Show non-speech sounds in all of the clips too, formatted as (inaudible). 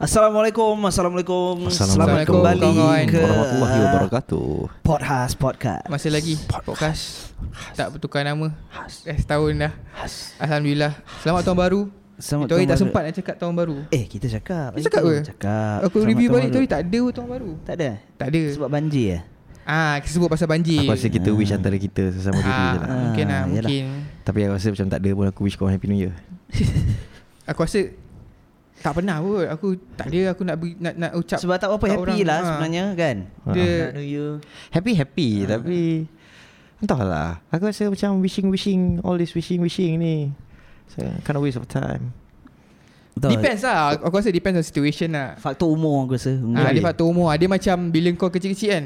Assalamualaikum, Assalamualaikum. Selamat Assalamualaikum, kembali ke Warahmatullahi wabarakatuh. Podcast Podcast. Masih lagi podcast Tak bertukar nama Dah setahun dah Alhamdulillah Selamat tahun baru Selamat Itu hari tak tahun sempat nak cakap tahun baru Eh, kita cakap. Kita cakap ke? Cakap. Aku Selamat review tahun balik tadi tak ada tahun baru Tak ada. Tak ada Sebab banjir ya. Ah, Kita sebut pasal banjir Aku rasa kita wish antara kita sesama diri je ah, lah. Mungkin lah Ah, yalah. Mungkin Tapi aku rasa macam tak ada pun aku wish korang Happy New Year. (laughs) Aku rasa Tak pernah pun Aku tak ada Aku nak beri- nak, nak ucap Sebab tak apa happy orang. lah Ah. sebenarnya kan. Dia Nak New Year. Happy happy tapi entahlah. Aku rasa macam wishing wishing all this wishing wishing ni. So, kind of waste of time. Betul. Depends lah Aku rasa depends on situation lah Faktor umur aku rasa. Ah, dia Mungkin. faktor umur Dia macam Bila kau kecil-kecil kan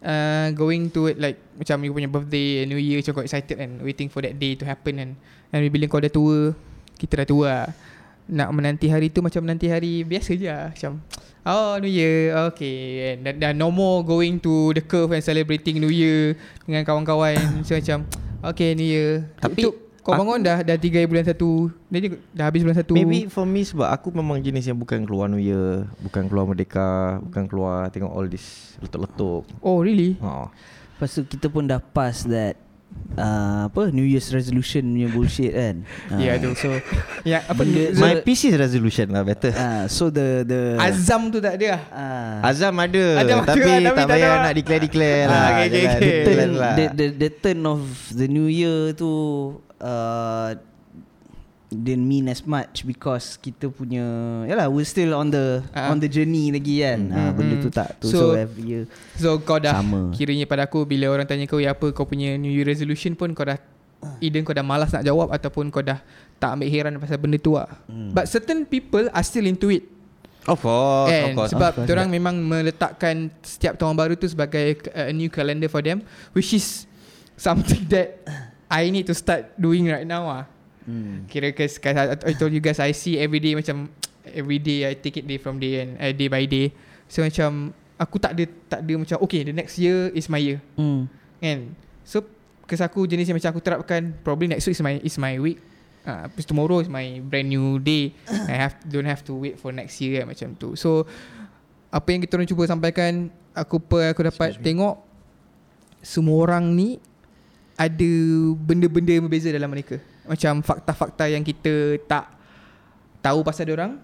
uh, Going to it like Macam you punya birthday New Year Macam kau excited kan Waiting for that day to happen kan And bila kau dah tua Kita dah tua lah Nak menanti hari tu Macam menanti hari Biasa je lah Macam Oh New Year Okay and, dan, dan no more going to the curve And celebrating New Year Dengan kawan-kawan. So macam Okay New Year. Tapi tu, Kau aku- bangun dah Dah 3 bulan satu. Jadi dah habis bulan satu. Maybe for me sebab aku memang jenis yang bukan keluar New Year, bukan keluar Merdeka, bukan keluar tengok all this letup-letup. Oh really? Ha. Lepas tu kita pun dah pass that uh, apa New Year's resolution punya bullshit kan. (laughs) Ya Ah, tu So Ya apa Benda- so, My PC resolution lah better. Ah, so the the Azam tu tak ada lah ah, Azam ada, Azam ada, tapi, tapi tak payah nak declare-declare Ah, lah. okay, okay, Jangan okay. declare turn, lah. the, the the turn of the new year tu uh, didn't mean as much because kita punya yalah we're still on the Ah. on the journey lagi kan. Mm, Ah, mm, benda mm. tu tak tu so, So, every year So kau dah Sama. Kiranya pada aku Bila orang tanya kau Ya apa kau punya New Year resolution pun Kau dah Either kau dah malas nak jawab Ataupun kau dah Tak ambil heran Pasal benda tu lah Hmm. But certain people Are still into it Of course, And of course. Sebab Of course, orang memang Meletakkan Setiap tahun baru tu Sebagai uh, A new calendar for them Which is Something that I need to start Doing right now ah. Hmm. Kira cause, cause I, I told you guys I see every day macam every day I take it day from day and uh, day by day. So macam aku tak ada tak ada macam okay the next year is my year Hmm. kan. So cause aku jenis yang macam aku terapkan probably next week is my is my week. Uh, tomorrow is my brand new day. I have don't have to wait for next year kan, macam tu. So apa yang kita orang cuba sampaikan aku apa aku dapat Excuse me. tengok semua orang ni ada benda-benda yang berbeza dalam mereka. Macam fakta-fakta yang kita tak tahu pasal dia orang.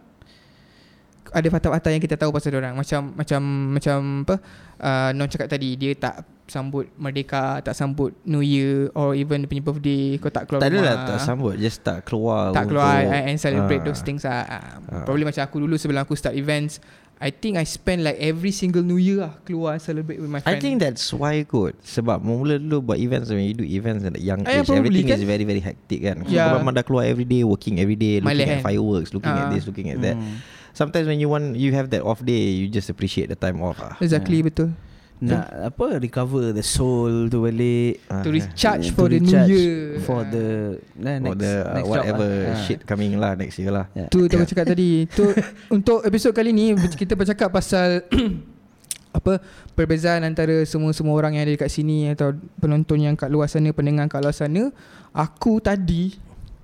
Ada fakta-fakta yang kita tahu pasal dia orang. Macam macam macam apa? Uh, non cakap tadi dia tak sambut merdeka, tak sambut New Year or even dia punya birthday, kau tak keluar tak rumah. lah tak sambut Just tak keluar tak keluar and, celebrate Ah. those things lah. Uh, Ah. Probably macam aku dulu sebelum aku start events, I think I spend like every single New Year lah keluar celebrate with my I friend. think that's why good Sebab mula dulu buat events When you do events at young Ah, yeah, age probably Everything kan? is very very hectic kan Yeah. Kalau memang dah keluar every day Working every day Looking Malas at fireworks Looking at Ah. this Looking at that Hmm. Sometimes when you want You have that off day You just appreciate the time off ah. Exactly betul. Nak apa recover the soul tu balik Ah, To To recharge for the new recharge year. for the nah, For next, the uh, next job whatever lah. Ah. shit coming lah next year lah Yeah. Tu tu aku cakap tadi. Tu (laughs) untuk episod kali ni kita bercakap pasal (clears throat) apa perbezaan antara semua-semua orang yang ada dekat sini atau penonton yang kat luar sana, pendengar kat luar sana. Aku tadi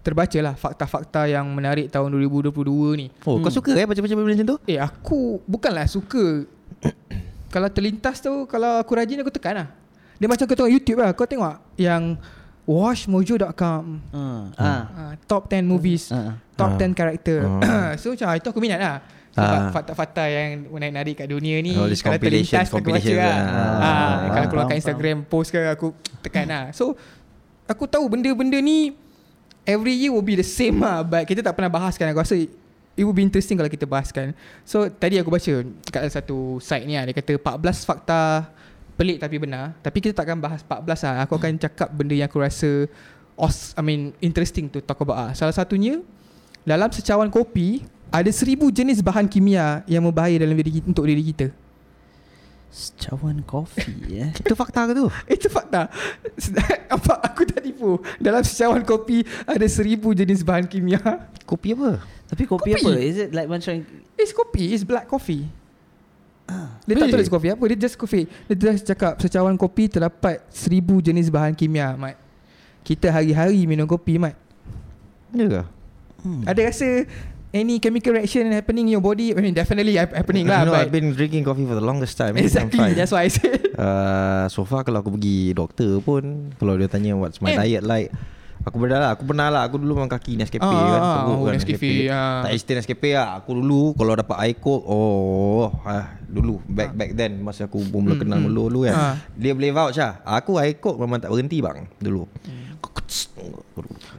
terbaca lah fakta-fakta yang menarik tahun 2022 ni. Oh kau Hmm. suka eh baca-baca benda macam tu? Eh aku bukanlah suka Kalau terlintas tu Kalau aku rajin aku tekan lah Dia macam kau tengok YouTube lah Kau tengok yang Watchmojo.com Ah. Ah. uh, Top 10 movies Ah. Top Ah. 10 character Ah. (coughs) So macam ah, itu aku minat lah Sebab Ah. fakta-fakta yang menarik-narik kat dunia ni these Kalau compilation, terlintas aku baca compilation lah lah. ah, Ah, Kalau keluar kat Instagram Post ke aku tekan lah So Aku tahu benda-benda ni Every year will be the same lah But kita tak pernah bahaskan Aku rasa It would be interesting kalau kita bahaskan So tadi aku baca Kat satu site ni lah Dia kata 14 fakta Pelik tapi benar. Tapi kita takkan bahas 14 lah Aku akan cakap benda yang aku rasa os, I mean interesting to talk about lah Salah satunya Dalam secawan kopi Ada seribu jenis bahan kimia Yang berbahaya dalam diri, untuk diri kita. Secawan kopi (laughs) eh. Itu fakta ke tu? (laughs) Itu fakta. (laughs) Apa aku tak tipu. Dalam secawan kopi Ada seribu jenis bahan kimia. Kopi apa? Tapi kopi, Kopi. apa? Is it like macam It's kopi It's black coffee Dia really? tak tulis kopi apa Dia just kopi Dia just cakap Secawan kopi terdapat Seribu jenis bahan kimia Mat Kita hari-hari minum kopi Mat Ya ke? hmm. Ada rasa any chemical reaction happening in your body? I mean, definitely hap- happening lah. No, but I've been drinking coffee for the longest time. exactly. I'm fine. That's why I said. Uh, so far kalau aku pergi doktor pun Kalau dia tanya what's my Eh. diet like Aku pernah lah Aku pernah lah Aku dulu memang kaki Nescafe Ah, kan ah, teruk oh, kan Nescafe, ah. Tak istilah Nescafe lah Aku dulu Kalau dapat air coke Oh ah, Dulu Back back then Masa aku pun mula Hmm, kenal hmm. mulu dulu kan Ah. Dia boleh vouch lah Aku air coke memang tak berhenti bang Dulu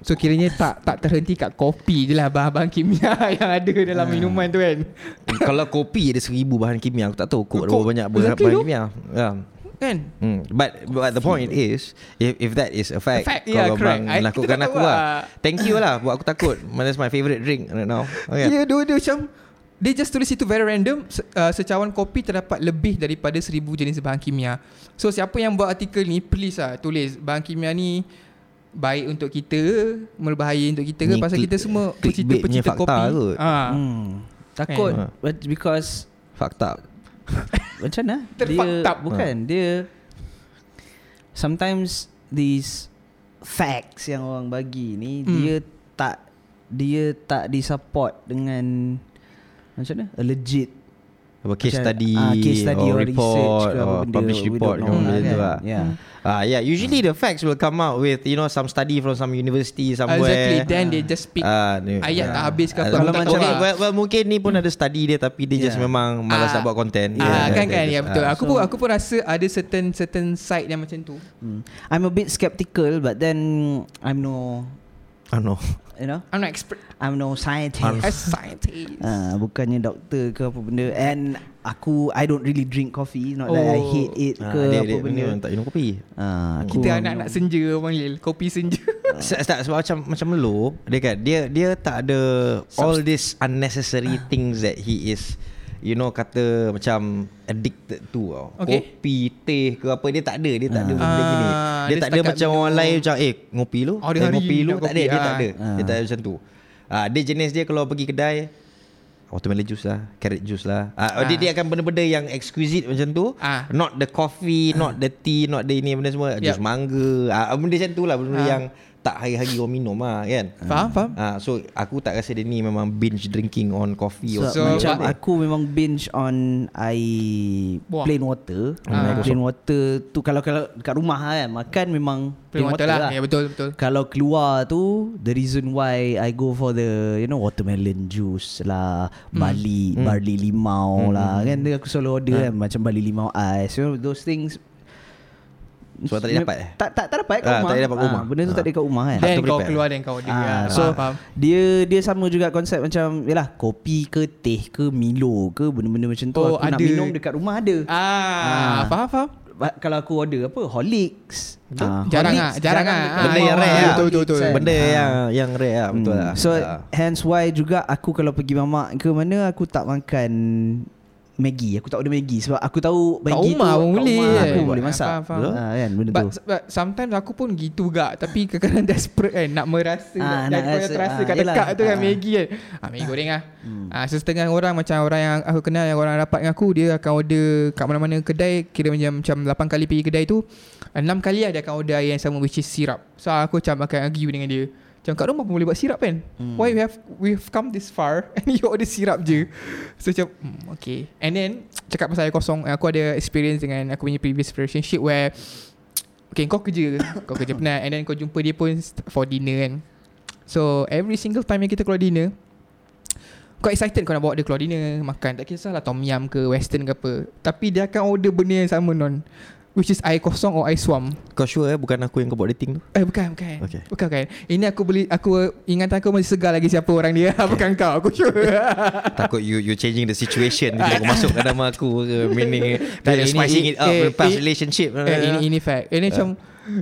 So kiranya tak tak terhenti kat kopi je lah bahan-bahan kimia (laughs) yang ada dalam minuman tu kan. Kalau kopi ada seribu bahan kimia Aku tak tahu coke ada berapa banyak bahan tu. kimia yeah. Kan? Hmm. But but the point is if if that is a fact, A fact, yeah, kalau correct. bang I- lakukan aku lah. lah. Thank you lah buat aku takut. (laughs) That's my favourite drink right now. Okay. Ya, dia, dia macam dia just tulis itu very random uh, Secawan kopi terdapat lebih daripada seribu jenis bahan kimia So siapa yang buat artikel ni Please lah tulis Bahan kimia ni Baik untuk kita Berbahaya untuk kita ke Ni Pasal kita semua fakta kopi kot. ah. Hmm. Takut Kan? but because Fucked up. Macam mana? Dia bukan dia sometimes these facts yang orang bagi ni Hmm. dia tak dia tak disupport dengan macam mana? A legit Apa case macam, study, ah, case study or, or report or benda, don't report know ke lah tu kan. lah. Yeah. Ah yeah, usually the facts will come out with you know some study from some university somewhere. Exactly Then they just Ah, ni- Ayat tak ah. habis ke apa Kalau tak macam ni, lah. well, well, mungkin ni pun ada study dia tapi dia just Yeah. memang malas Ah. nak buat content. Ah, Yeah, kan kan just- ya betul. ah. Aku pun aku pun rasa ada certain certain side yang macam tu. Hmm. I'm a bit skeptical but then I'm no Ah no. You know I'm not expert I'm no scientist. as scientist. Ah, bukannya doktor ke apa benda and aku I don't really drink coffee not that I Oh. hate it Ah, ke dia, apa dia, benda dia tak minum kopi. Ah, aku Kita anak-anak senja panggil kopi senja. (laughs) Se- tak, sebab macam macam Melo dia kan dia dia tak ada all these unnecessary things that he is you know kata macam addicted to tau. Okay. Kopi, teh ke apa dia tak ada, dia tak ada Ah. benda gini. Ah, Dia, dia tak ada macam minum. orang lain macam eh ngopi lu, Oh, eh, ngopi lu tak ada, kopi, dia tak ah. ada. Ah. Dia tak ada macam tu. Ah dia jenis dia kalau pergi kedai watermelon juice lah, carrot juice lah. Ah, Ah. dia dia akan benda-benda yang exquisite macam tu. Ah. Not the coffee, not the tea, not the ini benda semua, Yup. juice mangga. Ah benda macam tu lah benda Ah. yang tak hari-hari orang minum lah kan. Faham, faham? Ah, so aku tak rasa dia ni memang binge drinking on coffee So, or So, macam but- aku memang binge on air Wah. plain water. Ah. Ah. Plain water tu kalau kalau kat rumah kan makan memang Plain water lah. Ya betul betul. Kalau keluar tu The reason why I go for the You know Watermelon juice lah Barley Hmm. Barley limau lah Kan dia aku selalu order kan Macam barley limau ice You know those things Sebab tak boleh dapat eh? Tak tak, tak dapat kat Ah, rumah tak boleh dapat kat Ah, rumah. Benda tu Ah. tak ada kat rumah kan Dan kau prepare. keluar dan kau. Ah, Ah, so faham, dia dia sama juga konsep macam yalah kopi ke teh ke Milo ke benda-benda macam tu Oh, aku nak ada. minum dekat rumah ada. Ah, faham faham. Kalau aku order apa Horlicks. Ah, Jarang Horlicks, ah, jarang ah. dekat Benda yang rare lah. Betul, betul, Benda kan. yang yang rare lah betul Hmm. lah. So Ah. hence why juga aku kalau pergi mamak ke mana aku tak makan Maggi. Aku tak order Maggi sebab aku tahu Kat Maggi rumah tu pun kat boleh. rumah aku Ah, boleh masak. faham, faham. Ah, kan benda But, tu. but sometimes aku pun gitu gak Tapi kadang-kadang (laughs) desperate kan Nak merasa ah, nak rasa, rasa, terasa ah, kat yelah. dekat tu kan Ah. Maggi kan ah, Maggi goreng lah ah, so, Setengah orang macam orang yang aku kenal Yang orang rapat dengan aku Dia akan order kat mana-mana kedai Kira macam, macam 8 kali pergi kedai tu 6 kali lah dia akan order air yang sama Which is syrup So aku macam akan argue dengan dia macam kat rumah pun boleh buat sirap kan? Hmm. Why we have We've come this far (laughs) And you order sirap je? So macam hmm, Okay. And then Cakap pasal air kosong Aku ada experience dengan Aku punya previous relationship Where Okay kau kerja (laughs) Kau kerja penat And then kau jumpa dia pun For dinner kan? So every single time yang kita keluar dinner Kau excited kau nak bawa dia keluar dinner Makan. Tak kisahlah Tom yum ke Western ke apa. Tapi dia akan order benda yang sama non Which is air kosong or air suam Kau sure eh bukan aku yang kau buat dating tu? Eh bukan bukan Okay. Bukan bukan Ini aku beli Aku ingatan aku masih segar lagi Siapa orang dia (laughs) Bukan kau Aku sure (laughs) Takut you you changing the situation bila kau masuk ke nama aku ke meaning (laughs) Tak, you're ini- spicing it up eh, past eh, relationship. eh, ini ini fact. Ini macam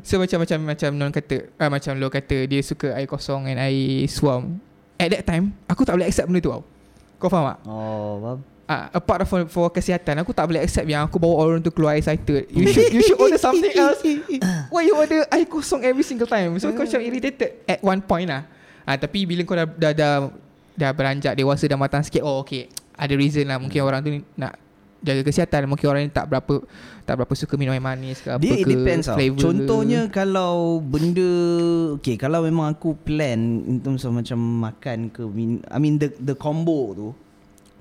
so macam macam macam non kata ah, macam lo kata dia suka air kosong and air suam. At that time aku tak boleh accept benda tu tau. Kau faham tak? Oh, faham. Ah, apart from for kesihatan aku tak boleh accept yang aku bawa orang tu keluar excited. You (laughs) should you should order something (laughs) else. Why you order air kosong every single time? So kau macam irritated at one point lah. Ah, tapi bila kau dah dah dah, dah beranjak dewasa dah matang sikit, oh okay. Ada reason lah mungkin orang tu ni nak jaga kesihatan mungkin orang yang tak berapa tak berapa suka minum air manis ke apa Dia ke depends flavor Contohnya kalau benda Okay kalau memang aku plan In terms of macam makan ke min- I mean the, the combo tu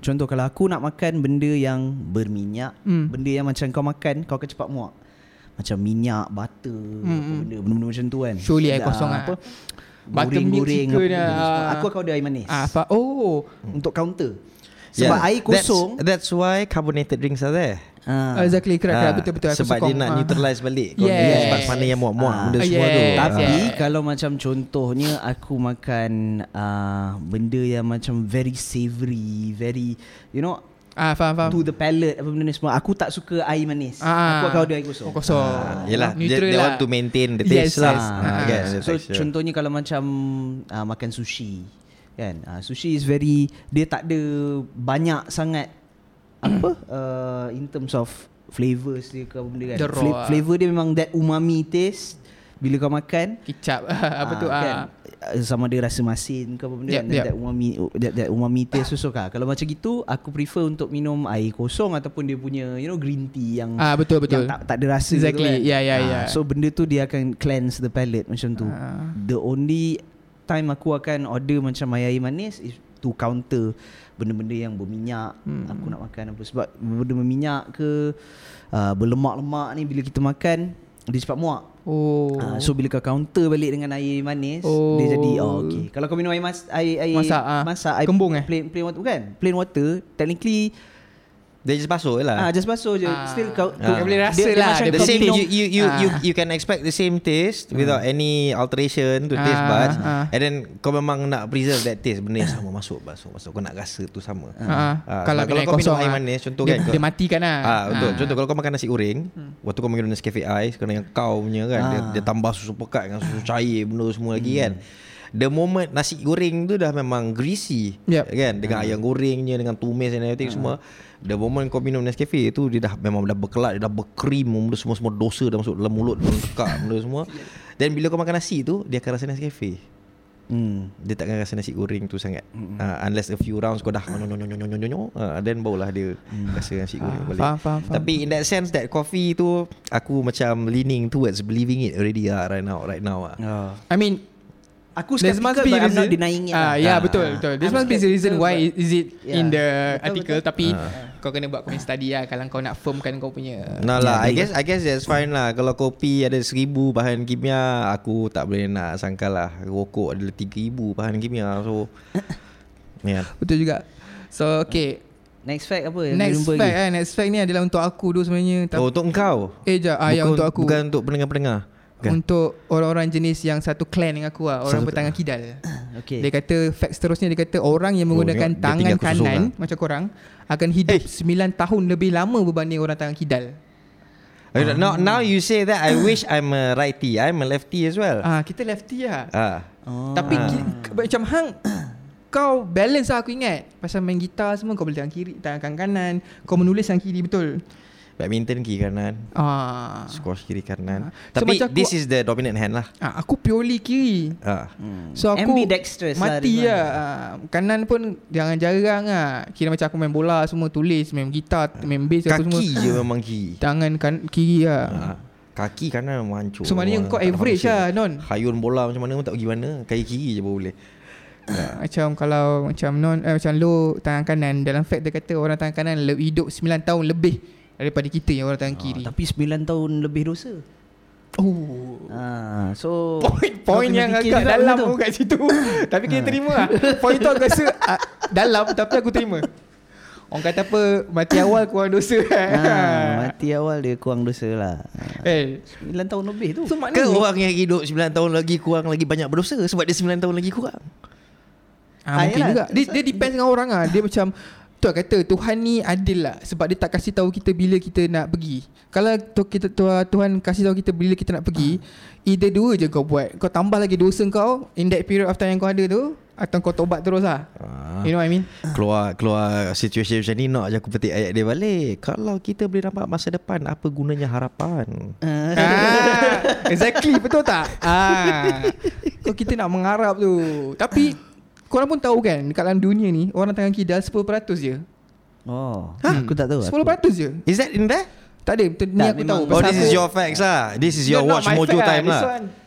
Contoh kalau aku nak makan benda yang berminyak Hmm. Benda yang macam kau makan Kau akan cepat muak Macam minyak, butter Hmm, apa hmm. benda Benda-benda macam tu kan Surely air Ah, kosong apa, lah. Butter milk Goreng-goreng apa benda. Aku akan order air manis ah apa oh Untuk counter Sebab Yeah. air kosong That's, that's why carbonated drinks are there. Ah, exactly correct, correct Ah, betul betul aku Sebab dia sokong. nak Ah. neutralize balik Yes. Yes. Sebab mana yang muak-muak Ah. Benda Ah, semua tu yes. Tapi Yeah. kalau macam contohnya aku makan uh, benda yang macam very savoury, very you know ah faham faham to the palate apa benda ni semua. Aku tak suka air manis. Ah. Aku akan order air kosong. Oh, kosong. Ah, Yelah they, they lah. want to maintain the Yes, taste lah yes. Ah, Ah. kan, the So texture. contohnya kalau macam uh, makan sushi kan. Uh, sushi is very dia tak ada banyak sangat apa uh, in terms of flavors dia ke apa benda kan. The raw ah. flavor dia memang that umami taste bila kau makan kicap (laughs) apa tu kan, ah uh, sama dia rasa masin ke apa benda Yep, kan yep. that umami that, that umami taste susuk lah. Kalau macam gitu aku prefer untuk minum air kosong ataupun dia punya you know green tea yang ah betul betul yang tak tak ada rasa Exactly. tu kan. Yeah, yeah, Ah, yeah. So benda tu dia akan cleanse the palate macam tu. Ah. The only time aku akan order macam air, air manis is to counter benda-benda yang berminyak. Hmm. Aku nak makan apa sebab benda berminyak ke uh, berlemak-lemak ni bila kita makan dia cepat muak. oh Ah, so bila kau counter balik dengan air manis Oh. dia jadi oh okey. Kalau kau minum air mas air air Masak, ah. masak air Kembung eh? plain plain water bukan? Plain water technically They just basuh je lah ah just basuh je. Ah. Still kau, Ah. Kau boleh rasa dia, dia lah, dia The same you you you, you Ah. you can expect the same taste without any alteration to taste Ah, buds ah. and then kau memang nak preserve that taste benda yang sama masuk masuk masuk kau nak rasa tu sama. Ah, Ah, kalau kalau kena kau minum air ah, manis, contoh dia, kan kau- dia matikan lah Ah betul. Contoh kalau kau makan nasi goreng, waktu kau minum Nescafe Ice kerana yang kau punya kan dia, Ah. dia tambah susu pekat dengan susu cair benda semua lagi kan. The moment nasi goreng tu dah memang greasy Yep. kan dengan ayam gorengnya dengan tumis dan everything semua. The moment kau minum Nescafe tu dia dah memang dah berkelat, dia dah berkrim semua semua dosa dah masuk dalam mulut dalam tekak benda semua. Dan bila kau makan nasi tu dia akan rasa Nescafe. Hmm. Dia takkan rasa nasi goreng tu sangat. Uh, unless a few rounds kau dah nyo nyo nyo nyo nyo nyo nyo uh, then barulah dia rasa nasi goreng Ah, balik. faham, faham, faham. Tapi in that sense that coffee tu aku macam leaning towards believing it already lah right now right now ah. Oh. I mean Aku There must skeptical be but I'm not reason. denying it Ah, lah. yeah, Ah. betul, betul. There I'm must be the reason skeptical, why but- is it Yeah. in the Betul, article betul. tapi Ah. kau kena buat kau punya study lah kalau kau nak firmkan kau punya. Nah lah, I guess I guess that's fine lah. Kalau kopi ada seribu bahan kimia, aku tak boleh nak sangkal lah. Rokok adalah tiga ribu bahan kimia. So, (laughs) yeah. Betul juga. So okay. Next fact apa? yang Next jumpa fact lagi? eh, next fact ni adalah untuk aku dulu sebenarnya. Tapi, Oh, untuk engkau? eh jap, ah, ya untuk aku. Bukan untuk pendengar-pendengar? Bukan? Untuk orang-orang jenis yang satu clan dengan aku lah Orang Satu- bertangan kidal (coughs) Okay. Dia kata Fact seterusnya Dia kata Orang yang Oh, menggunakan dia tangan kanan lah. Macam korang Akan hidup Eh. 9 tahun lebih lama Berbanding orang tangan kidal Uh, now, now you say that I (coughs) wish I'm a righty. I'm a lefty as well. Ah Kita lefty lah Ah. Oh. Tapi Ah. ki, macam hang Kau balance lah aku ingat Pasal main gitar semua Kau boleh tangan kiri Tangan kanan Kau menulis tangan kiri betul Badminton kiri kanan, Ah, squash kiri kanan. Ah. So Tapi macam aku- this is the dominant hand lah. ah Aku purely kiri Ah. Hmm. So aku Ambidextrous lah Mati lah ah, Kanan pun Jangan jarang lah Kira macam aku main bola Semua tulis Main gitar Main bass apa semua Kaki je memang kiri. Tangan kan, kiri lah Ah. Kaki kanan memang hancur. So maknanya kau average lah Non Hayun bola macam mana pun tak pergi mana. Kaki kiri je baru boleh. Macam kalau Macam non eh, Macam lo Tangan kanan Dalam fact dia kata Orang tangan kanan Hidup 9 tahun lebih Daripada kita yang orang tangan kiri Ah, tapi 9 tahun lebih dosa. Oh Ah, so Point, point yang agak dalam tu. kat situ (laughs) Tapi kita terima lah Point tu aku rasa ah, Dalam tapi aku terima Orang kata apa Mati awal kurang dosa Ah, mati awal dia kurang dosa lah. Eh 9 tahun lebih tu. So Ke maknanya orang yang hidup 9 tahun lagi kurang lagi banyak berdosa sebab dia 9 tahun lagi kurang. Ah, Ah, mungkin yalah. juga. Dia, dia depends dengan orang ah. Dia macam tu lah kata Tuhan ni adil lah sebab dia tak kasih tahu kita bila kita nak pergi. Kalau tu, kita tu, Tuhan kasih tahu kita bila kita nak pergi, either dua je kau buat. Kau tambah lagi dosa kau in that period of time yang kau ada tu atau kau tobat terus lah. Ah. You know what I mean? Keluar keluar situasi macam ni nak je aku petik ayat dia balik. Kalau kita boleh nampak masa depan apa gunanya harapan? ah, exactly betul tak? Ah. Kau kita nak mengharap tu. Tapi korang pun tahu kan dekat dalam dunia ni orang tangan kidal 10% je. Oh, Ha? aku tak tahu. 10% je. Is that in there? Tak ada. Betul, ni Tak, aku tahu. Oh this is aku- your facts lah This is your No, watch mojo fact lah. time lah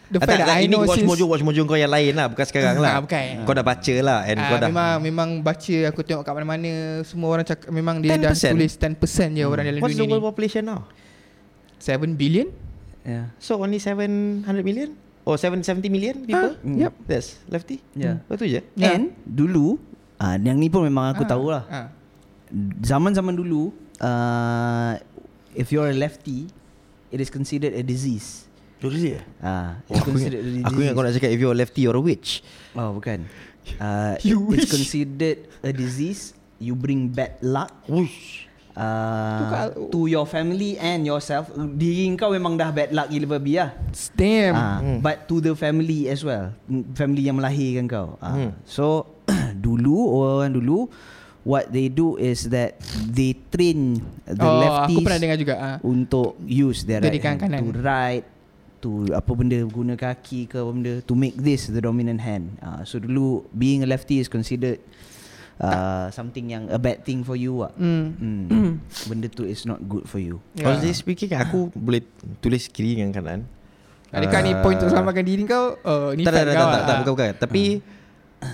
the Ah, fact tak, that tak, I Ini know watch since- mojo Watch mojo kau yang lain lah Bukan sekarang lah Ah, bukan. Kau dah baca lah And Ah, kau dah memang memang baca aku tengok kat mana-mana semua orang cakap memang dia 10%? dah tulis 10% je orang dalam What's the dunia world ni. population now 7 billion? Yeah. So only 700 million Or 770 million people Ah, yep. That's lefty Yeah. Betul je Yeah. And dulu ah yang ni pun memang aku Ah, tahu lah. ah. Zaman-zaman dulu uh, if you're a lefty it is considered a disease. Betul je Ah, Oh, aku, ingat, aku ingat kau nak cakap If you're a lefty You're a witch Oh, bukan. Uh, (laughs) You it's wish. considered a disease. You bring bad luck Wish uh, to your family and yourself. Diri kau memang dah bad luck gila babi lah. Damn. Ah, Hmm. But to the family as well Mm, Family yang melahirkan kau ah. Hmm. So (clears throat) Dulu Orang dulu What they do is that They train The oh, lefties aku pernah dengar juga. Ah. Untuk use their right hand kanan. To ride To apa benda Guna kaki ke apa benda To make this the dominant hand ah, So dulu Being a lefty is considered uh, Something yang A bad thing for you lah. Hmm. Hmm. (coughs) Benda tu is not good for you Ya. Honestly speaking Aku boleh tulis kiri dengan kanan Adakah ni Ah. point untuk selamatkan diri kau? Oh, ni tak, tak, tak, kau tak, tak, lah. tak, bukan, bukan. Tapi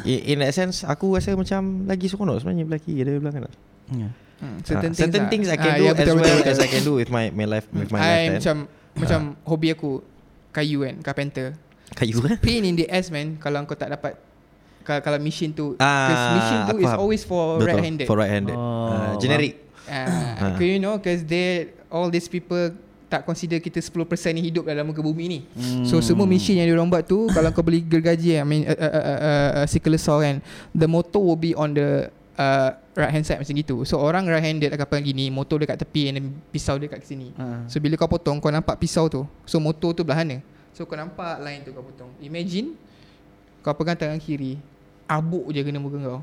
in, in that sense Aku rasa macam Lagi seronok sebenarnya Belah kiri daripada belah kanan yeah. Hmm, Ah, certain, certain things, things I lah. can Ah, do ya, As betul, well betul, betul. as I can do With my my life With my I hand macam macam hobi aku kayu kan, carpenter. Kayu kan Pain in the ass man kalau kau tak dapat kalau, kalau machine tu Ah, because machine tu aku is faham. always for Betul, right handed. For right handed Oh, uh, Generic Ah, uh, you know because they all these people tak consider kita 10% ni hidup dalam muka bumi ni. Hmm. So semua machine yang diorang buat tu (coughs) kalau kau beli gergaji I mean uh, uh, uh, uh, uh, circular saw kan the motor will be on the uh, right hand side macam gitu. So orang right handed akan pegang gini, motor dekat tepi and then pisau dekat sini. Ah. So bila kau potong kau nampak pisau tu. So motor tu belah mana? So kau nampak line tu kau potong. Imagine kau pegang tangan kiri, abuk je kena muka kau.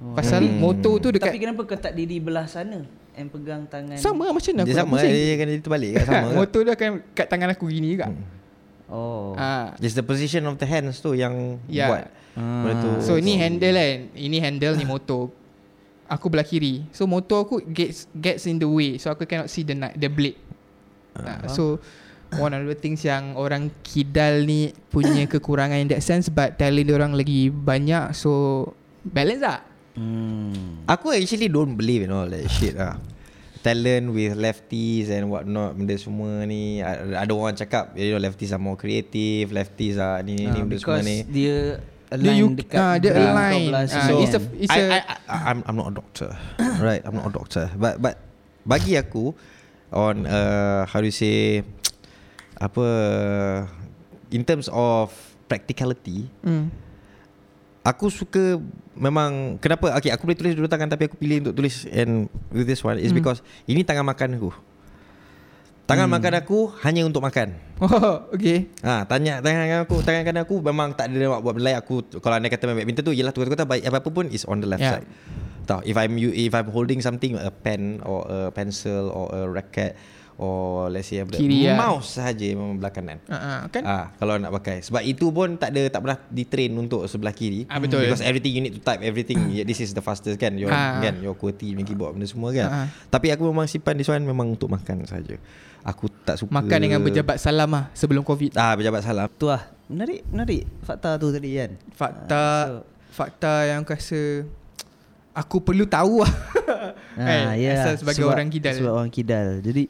Oh. Pasal Hmm. motor tu dekat Tapi kenapa kau tak diri belah sana And pegang tangan sama lah macam mana Dia sama pusing. Dia jadi terbalik kat sama? (laughs) Motor dia akan kat tangan aku gini juga. Hmm. Oh Ah. Just the position of the hands tu Yang Ya. buat Benda tu So ini handle kan. Ini handle ni motor. Aku belah kiri. So motor aku gets gets in the way. So aku cannot see the the blade. Uh, so (coughs) one of the things yang orang kidal ni punya (coughs) kekurangan in that sense but talent dia orang lagi banyak so balance tak? hmm. Aku actually don't believe in all that shit lah Talent with lefties and what not Benda semua ni Ada orang cakap You know lefties are more creative Lefties are ni ni, Ah, ni benda semua Because ni dia Dia align you- dekat ah, dia align. belah Ah, sini it's a- it's I, a I, I, I'm, I'm not a doctor (coughs) Right I'm not a doctor But but Bagi aku On uh, How do you say Apa In terms of Practicality hmm. Aku suka Memang Kenapa Okay aku boleh tulis dua tangan Tapi aku pilih untuk tulis And with this one Is Hmm. because Ini tangan makan aku Tangan Hmm. makan aku Hanya untuk makan Oh, okay. Ha, tanya tangan aku, tangan kanan aku memang tak ada nak buat benda lain. Aku kalau anda kata main badminton tu ialah tukar-tukar baik apa pun is on the left Yeah. side. Tahu if I'm if I'm holding something a pen or a pencil or a racket or let's say Kiri, ya. mouse sahaja memang belah kanan. Uh, uh, kan? Ah, kalau nak pakai. Sebab itu pun tak ada tak pernah ditrain untuk sebelah kiri. Ah, betul. Because everything you need to type everything. yeah, (coughs) this is the fastest kan. Your Ah. kan your QWERTY punya keyboard benda semua kan. Ah, ah. Tapi aku memang simpan this one memang untuk makan saja. Aku tak suka Makan dengan berjabat salam lah sebelum COVID. Ah, berjabat salam. Tu lah Menarik Menarik Fakta tu tadi kan Fakta Ah, so- fakta yang aku rasa aku perlu tahu lah. Ah, (laughs) Eh, ya, asal sebagai sebab- orang kidal. Sebab orang kidal Jadi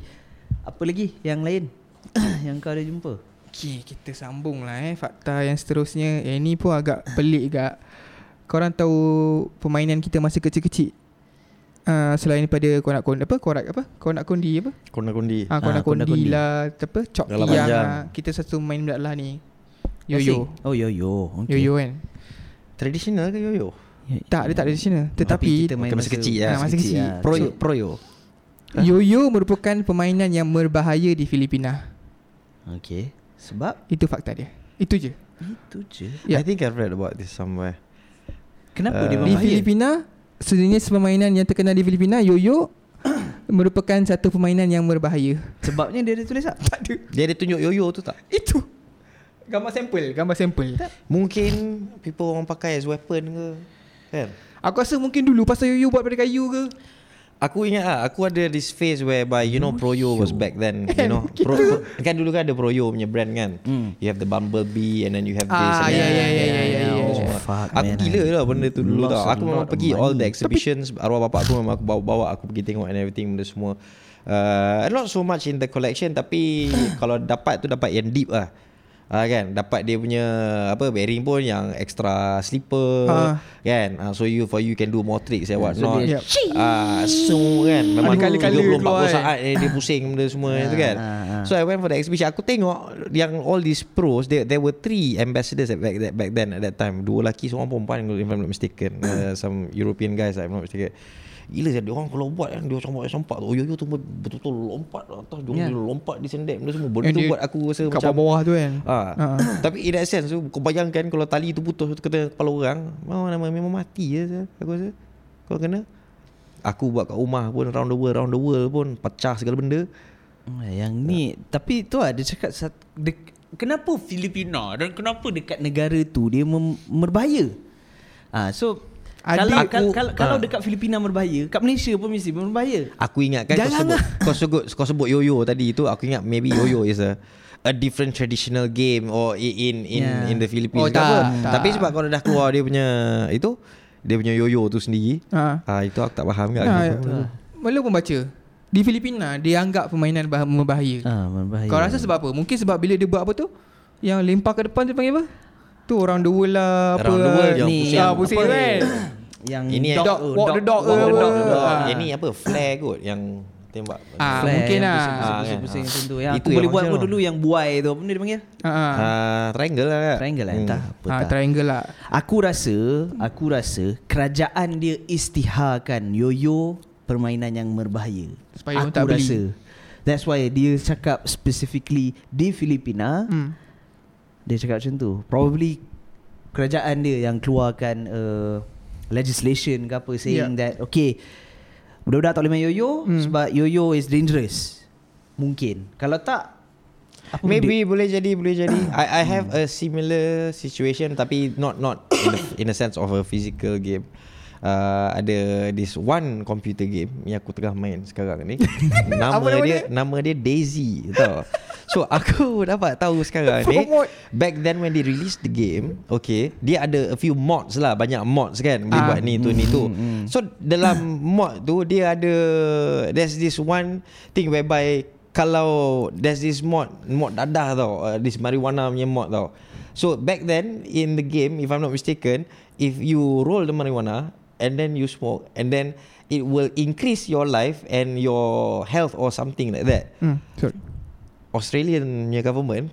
Apa lagi yang lain (coughs) Yang kau ada jumpa Okay, kita sambung lah eh fakta yang seterusnya. Yang ni pun agak pelik gak. Korang tahu permainan kita masa kecil-kecil? Uh, selain daripada kau nak kondi apa korak apa kau nak kondi apa Kona-kondi. ah kau Ah, nak kondi lah apa cok tiang lah. kita satu main budak lah ni yoyo? Oh yo-yo okay. yoyo kan Tradisional ke yoyo? tak dia tak tradisional tetapi kita main masa kecil lah. Ah, masa kecil. lah. Proyo, So- proyo. Yoyo merupakan permainan yang berbahaya di Filipina. Okay Sebab? Itu fakta dia. Itu je. Itu je. Ya. I think I've read about this somewhere. Kenapa Uh, dia Di berbahaya? Filipina Sejenis permainan yang terkenal di Filipina Yoyo (coughs) Merupakan satu permainan yang berbahaya. Sebabnya dia ada tulis tak? Tak ada. Dia ada tunjuk yoyo tu tak? Itu. Gambar sampel Gambar sampel. Mungkin people orang pakai as weapon ke? Kan? Aku rasa mungkin dulu Pasal Yoyo buat dari kayu ke Aku ingat ah, aku ada this phase whereby you know Proyo was back then, you know. Pro, pro, kan dulu kan ada Proyo punya brand kan. You have the Bumblebee and then you have this. Ah, yeah, yeah, yeah, yeah, yeah, yeah. Oh, Oh, fuck, Aku man. gila lah benda tu dulu tau. Aku memang pergi all the exhibitions. Arwah bapak aku memang aku bawa-bawa aku pergi tengok and everything benda semua. Uh, not so much in the collection tapi (coughs) kalau dapat tu dapat yang deep lah. Ah kan? Dapat dia punya apa bearing pun yang extra slipper Ah. kan? Ah, so you for you can do more tricks and what so not ah so kan? Memang colour-colour 30 keluar 40 kan. saat eh, dia pusing benda semua tu kan? ah, ah. so I went for the exhibition. Aku tengok yang all these pros there, there were three ambassadors at back that back then at that time. Dua lelaki seorang perempuan if I'm not mistaken. Uh, some European guys if I'm not mistaken Gila saya dia orang kalau buat kan dia macam buat sempat tu. Oh yo yo tu betul-betul lompat atas dia Yeah. yeah. lompat di sendek benda semua. Benda And tu buat aku rasa Kat macam bawah tu kan Ah. Ah. Tapi in that sense tu kau bayangkan kalau tali tu putus tu kena kepala orang, mau nama memang mati je saya, aku rasa. Kau kena Aku buat kat rumah pun round the world round the world pun pecah segala benda. Ah, Yang ni Tapi tu lah Dia cakap sat, de, Kenapa Filipina Dan kenapa dekat negara tu Dia mem, berbahaya ah, So Adik kalau, aku- kalau, kalau, kalau ah. dekat Filipina berbahaya Kat Malaysia pun mesti berbahaya Aku ingat kan kau Jangan sebut kau sebut kau sebut yo-yo tadi tu aku ingat maybe yo-yo is a a different traditional game or in in Yeah. in the Philippines Oh, tak, apa. tak. Tapi sebab kau dah keluar dia punya itu dia punya yo-yo tu sendiri. Ah. Ah itu aku tak faham. Ah, kenapa. Melu pun baca Di Filipina Dia anggap permainan bah- berbahaya ah, Berbahaya Kau rasa sebab apa? Mungkin sebab bila dia buat apa tu Yang lempar ke depan tu panggil apa? Tu orang the world lah apa Around the world yang Ni pusing. Ah, pusing apa, kan Yang Ini dog, dog- walk the dog walk the apa. dog, dog. Ah. Yang ni apa? Flare kot yang tembak. Ah, Flare mungkin yang lah. pusing, Ah, pusing, kan. pusing, Ah. macam tu. Yang Itu aku yang boleh buat pun dulu yang buai tu. Apa benda dia panggil? Ah, ah. Ah, triangle lah. kan? Triangle lah. Hmm. Entah apa Ah, tak. triangle lah Aku rasa, aku rasa kerajaan dia istiharkan yoyo permainan yang berbahaya. Supaya orang aku tak beli. rasa. That's why dia cakap specifically di Filipina, hmm. Dia cakap macam tu. Probably kerajaan dia yang keluarkan uh, legislation ke apa saying Yeah. that okay, budak-budak tak boleh main yoyo Hmm. sebab yoyo is dangerous. Mungkin. Kalau tak apa Maybe boleh jadi boleh jadi. (coughs) I I have a similar situation tapi not not in a, in a sense of a physical game. Uh, ada this one computer game yang aku tengah main sekarang ni. (laughs) nama, nama dia, nama dia Daisy tau. So aku (laughs) dapat tahu sekarang ni back then when they release the game, okay, dia ada a few mods lah, banyak mods kan. Dia Ah. buat ni tu ni tu. So dalam (laughs) mod tu dia ada there's this one thing whereby kalau there's this mod mod dadah tau uh, this marijuana punya mod tau so back then in the game if I'm not mistaken if you roll the marijuana and then you smoke and then it will increase your life and your health or something like that Hmm. Sorry. Australian punya government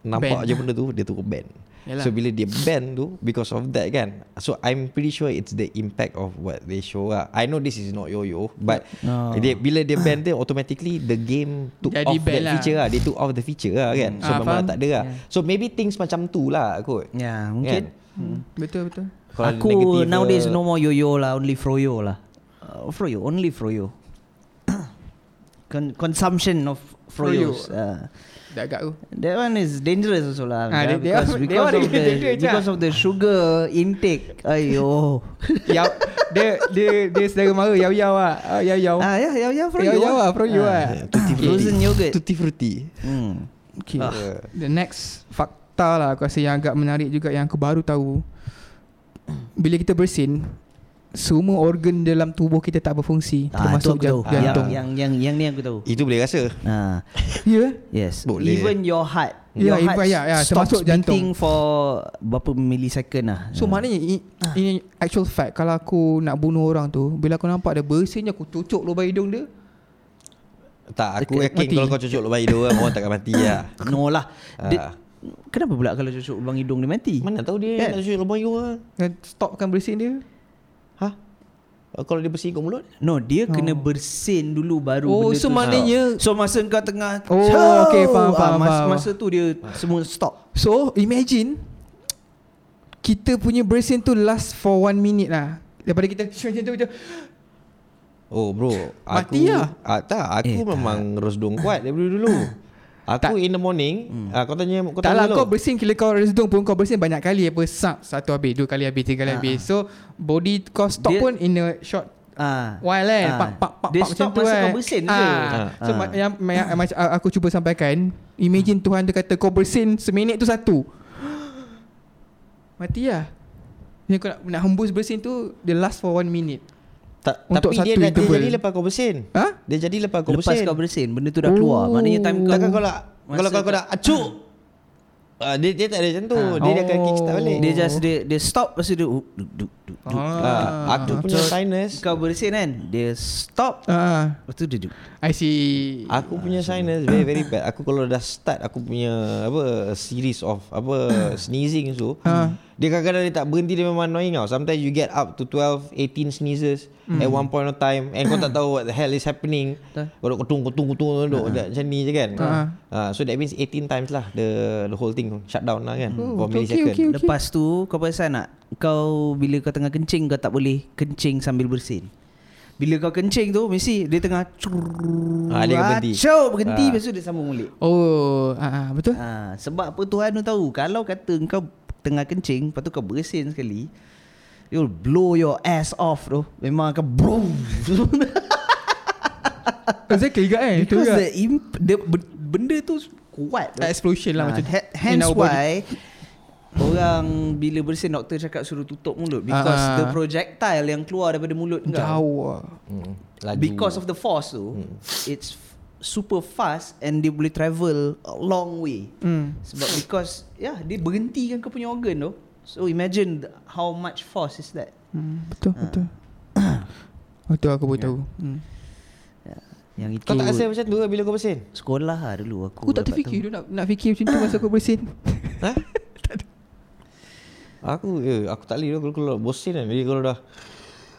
nampak Ban. je benda tu dia tu ban Yalah. So bila dia ban tu Because of that kan So I'm pretty sure It's the impact of What they show lah I know this is not yo-yo But No. dia, Bila dia ban tu Automatically The game Took Jadi off that lah. feature lah Dia took off the feature lah kan So Ah, memang faham. tak ada lah Yeah. So maybe things macam tu lah kot Ya, mungkin. Hmm. Betul betul. Kalau aku negative, nowadays uh, no more yo-yo lah, only froyo lah. Uh, froyo, only froyo. (coughs) Con- consumption of froyos. Uh, Dah agak tu. that one is dangerous also lah. Ah, yeah, dia- because (laughs) dia because one of is the because ah. of the sugar intake. Ayo. (laughs) Yau, dia dia dia saudara mara yau yau ah. Ah, Yau yau. ah ya ya ya froyo. Yau yau ah, froyo ah. yeah, Tutti frutti Frozen yogurt. Tutti frutti Hmm. Okay. Ah. The next fakta lah aku rasa yang agak menarik juga yang aku baru tahu. Bila kita bersin, semua organ dalam tubuh kita tak berfungsi Ah, termasuk aku tahu. jan- jantung. Yang, yang yang yang ni aku tahu. Itu boleh rasa Ah, Ya. yes. Boleh. Even your heart. Ya, your heart ya, ya, stops termasuk jantung. for berapa millisecond lah. So maknanya ini, ini actual fact kalau aku nak bunuh orang tu, bila aku nampak dia bersin aku cucuk lubang hidung dia. Tak aku Dekat yakin mati. Kalau kau cucuk lubang hidung Orang takkan mati lah (laughs) No lah. Dia, Ah. kenapa pula kalau cucuk lubang hidung dia mati? Mana tahu dia Kan? nak cucuk lubang hidung stopkan bersin dia. Ha? Kalau dia bersih kat mulut No, dia Oh. kena bersin dulu baru Oh, benda so tu maknanya- So masa kau tengah Oh, Ciao! okay, faham, Ah, faham, masa, faham. masa tu dia semua stop So imagine kita punya bersin tu last for one minute lah. Daripada kita (laughs) macam tu macam Oh bro aku, Mati lah. ah, Tak Aku Eh, memang resdung kuat Daripada dulu (laughs) Aku Tak. in the morning hmm. ah, Kau tanya kau tak tanya lah dulu kau bersin Kira kau resdung pun Kau bersin banyak kali apa Sub Satu habis Dua kali habis Tiga kali Ah, habis So body kau stop Dia- pun In a short Ah. While kan Ah. Pak pak pak Dia pak stop macam tu masa kan kau bersin je. ah. So Ah. ma- yang, yang, aku cuba sampaikan Imagine Tuhan dia kata Kau bersin seminit tu satu (gasps) Mati lah Yang kau nak, nak hembus bersin tu Dia last for one minute Tak, Untuk tapi dia, satu dah, dia interval. jadi lepas kau bersin. Ha? Dia jadi lepas kau Lepas bersin. kau bersin Benda tu dah keluar Oh. Maknanya time kau Takkan kau nak kalau kau, kau kau- nak acuk. Ah, dia dia tak ada macam tu. Ah. Dia, dia akan kick start Oh. balik. Dia just dia, dia stop Lepas tu dia uh, duk, duk, duk, duk. Ah, aku punya So, sinus Kau bersin kan Dia stop Ah, Lepas tu dia duk I see Aku punya sinus very very bad. Aku kalau dah start aku punya apa series of apa (coughs) sneezing tu. Ha. Dia kadang-kadang dia tak berhenti dia memang annoying tau. Sometimes you get up to 12, 18 sneezes at one point of time and kau tak tahu what the hell is happening. Kau duk ketung ketung ketung duk uh macam ni je kan. Ha. Ah, so that means 18 times lah the the whole thing shut down lah kan Oh, for okay, okay, okay. Lepas tu Kau perasan tak? Kau bila kau tengah kencing Kau tak boleh kencing sambil bersin. Bila kau kencing tu Mesti dia tengah Ah, dia akan berhenti. Acau berhenti. Ah. Lepas tu dia sambung balik Oh ah, Betul. Ha, Sebab apa Tuhan tu tahu? Kalau kata kau tengah kencing Lepas tu kau bersin sekali It will blow your ass off tu Memang akan boom Exactly juga eh (laughs) Itu Because the, imp, the benda tu kuat tu. Explosion lah Ah, macam ha- Hence why Orang bila bersin doktor cakap suruh tutup mulut because Ah. the projectile yang keluar daripada mulut kau Jauh lah Hmm. Laju. because of the force tu it's f- super fast and dia boleh travel a long way hmm. sebab because yeah dia berhentikan kau punya organ tu so imagine how much force is that hmm. Betul Betul (coughs) Betul aku boleh tahu hmm. Yang itu Kau tak rasa macam tu bila kau bersin? sekolah lah dulu aku Aku tak terfikir tu nak, nak fikir macam tu Masa aku bersin Ha? (laughs) Aku eh, aku tak boleh tu kalau, kalau bosin kan. Jadi kalau dah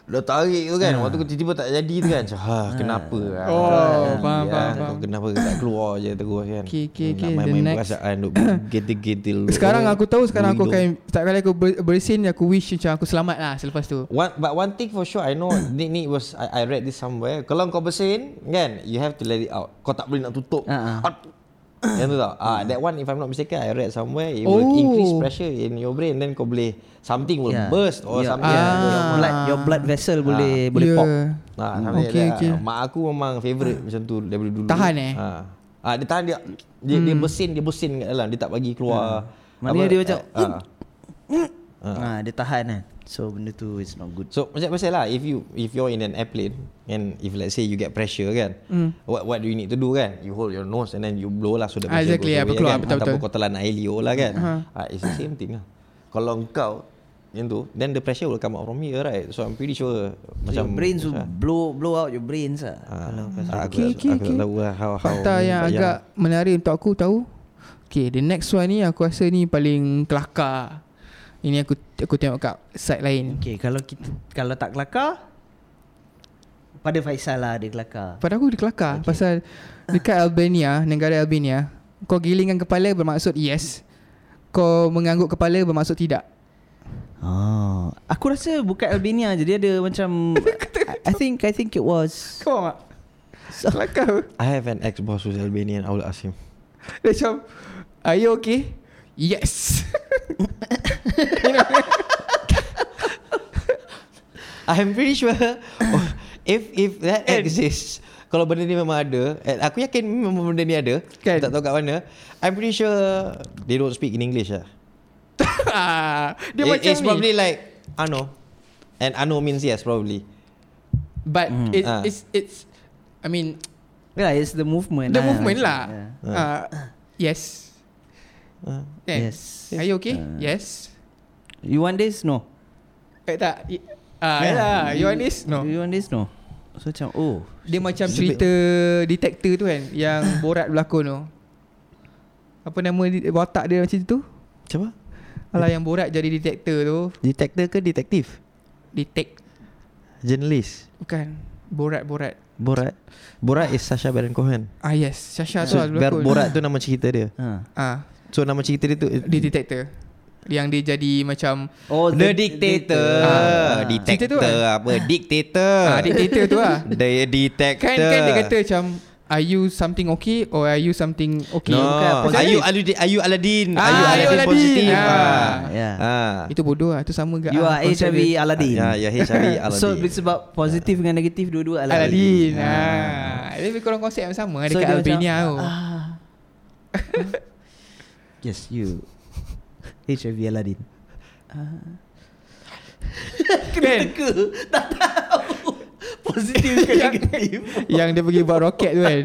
dah tarik tu kan. Waktu tu tiba-tiba tak jadi tu kan. Macam ha kenapa? Ah, Oh, ah, faham, ya, faham, kau faham. Kenapa tak keluar je terus kan. Okay, okay, Nak okay. The main-main next- perasaan duk (clears throat) getil-getil. Sekarang aku tahu Sekarang aku akan Setiap kali aku ber- bersin Aku wish macam aku selamat lah Selepas tu One, but one thing for sure I know (clears throat) ni, ni was I, I read this somewhere Kalau kau bersin kan You have to let it out Kau tak boleh nak tutup Ah, ah. Yang tu tau ah, That one if I'm not mistaken I read somewhere It will Oh. increase pressure in your brain Then kau boleh Something will Yeah. burst Or Yeah. something Yeah. will- Your blood your blood vessel boleh boleh Yeah. pop Ah, Hmm. Okay, like okay. Ah, Mak aku memang favourite macam tu daripada dulu. Tahan, eh? Ah. Ah, dia tahan dia dia, dia bersin, dia bersin kat dalam. Dia tak bagi keluar. Maknanya dia macam, ah. ah dia tahan kan. So benda tu is not good. So macam pasal lah if you if you're in an airplane and if let's say you get pressure kan Hmm. what what do you need to do kan? You hold your nose and then you blow lah so the Ah, pressure exactly, goes away keluar, kan betul, ataupun kau telan air liur lah kan. Aha. ah, it's the same thing lah. Kalau engkau yang tu then the pressure will come out from here right? So I'm pretty sure so macam your brains will blow blow out your brains lah. Ah, kalau kau aku, Okay, okay, aku okay. tak tahu lah how, how Fakta yang agak menarik untuk aku tahu. Okay the next one ni Aku rasa ni paling kelakar Ini aku aku tengok kat site lain. Okay kalau kita Kalau tak kelakar Pada Faisal lah dia kelakar. Pada aku dia kelakar okay. Pasal Dekat Albania Negara Albania Kau gilingkan kepala bermaksud yes. Kau mengangguk kepala bermaksud tidak. Oh, aku rasa bukan Albania je dia ada macam I, think I think it was Kau faham tak? Kelakar. I have an ex-boss who's Albanian I will ask him. Dia macam Are you okay? Yes (laughs) (laughs) I'm pretty sure oh, (laughs) If if that exists Kalau benda ni memang ada eh, Aku yakin memang benda ni ada. Kan? Tak tahu kat mana. I'm pretty sure They don't speak in English lah. (laughs) Ah, Dia It- macam It's ni. probably like Ano. And ano means yes probably. But it, Ah. it's it's I mean Yeah, it's the movement The lah, movement lah. Yeah. uh, Yes. Uh, Eh, Yes. Are you okay? Ah. yes You want this? No Eh tak Ah, yeah. lah. You want this? No. You want this? No So macam oh Dia macam cerita detector tu kan Yang (laughs) Borat berlakon tu Apa nama watak dia macam tu Macam apa? Alah yang Borat jadi detector tu Detector ke detektif? Detect Journalist Bukan Borat Borat Borat Borat is Sasha Baron Cohen Ah yes Sasha tu So lah Bar- berlakon Borat tu nama cerita dia ha. Ah, So nama cerita dia tu Dia detector Yang dia jadi macam Oh The Dictator Ah. Dictator Cerita tu kan? apa Dictator Ah, dictator tu (laughs) lah The Detector Kan kan dia kata macam Are you something okay Or are you something okay No, bukan, positif. Ayu Aladin, Ayu Aladin, Ah, Ayu Ayu Aladin Aladin. positif. Ah. Ah. Yeah. Ah. Itu bodoh lah Itu sama ke You ah, are HIV. Aladdin. Ya, ya HIV (laughs) Aladin. So it's about positif dengan negatif dua-dua Aladdin Aladdin. ah. Lebih kurang konsep yang sama So Dekat Albania macam, tu ah. (laughs) yes, you. HIV Aladdin. Kan Teka, tak tahu. Positif ke (laughs) negatif. Yang dia pergi buat roket tu kan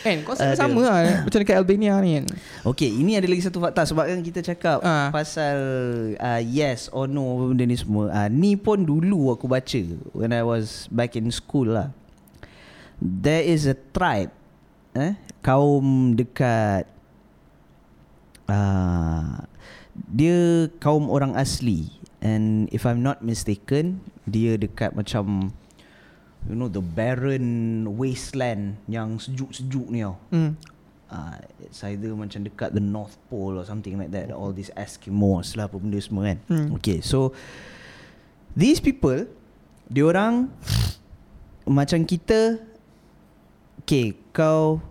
Kan konsep Aduh. sama lah Macam dekat Albania ni kan Okay, ini ada lagi satu fakta sebab kan kita cakap Ah. pasal uh, yes or no benda ni semua. Uh, ni pun dulu aku baca when I was back in school lah. There is a tribe eh kaum dekat uh, dia kaum orang asli and if I'm not mistaken dia dekat macam you know the barren wasteland yang sejuk-sejuk ni tau hmm. uh, it's either macam dekat the North Pole or something like that. All these Eskimos lah apa benda semua kan. Hmm. Okay, so these people, diorang macam kita, okay, kau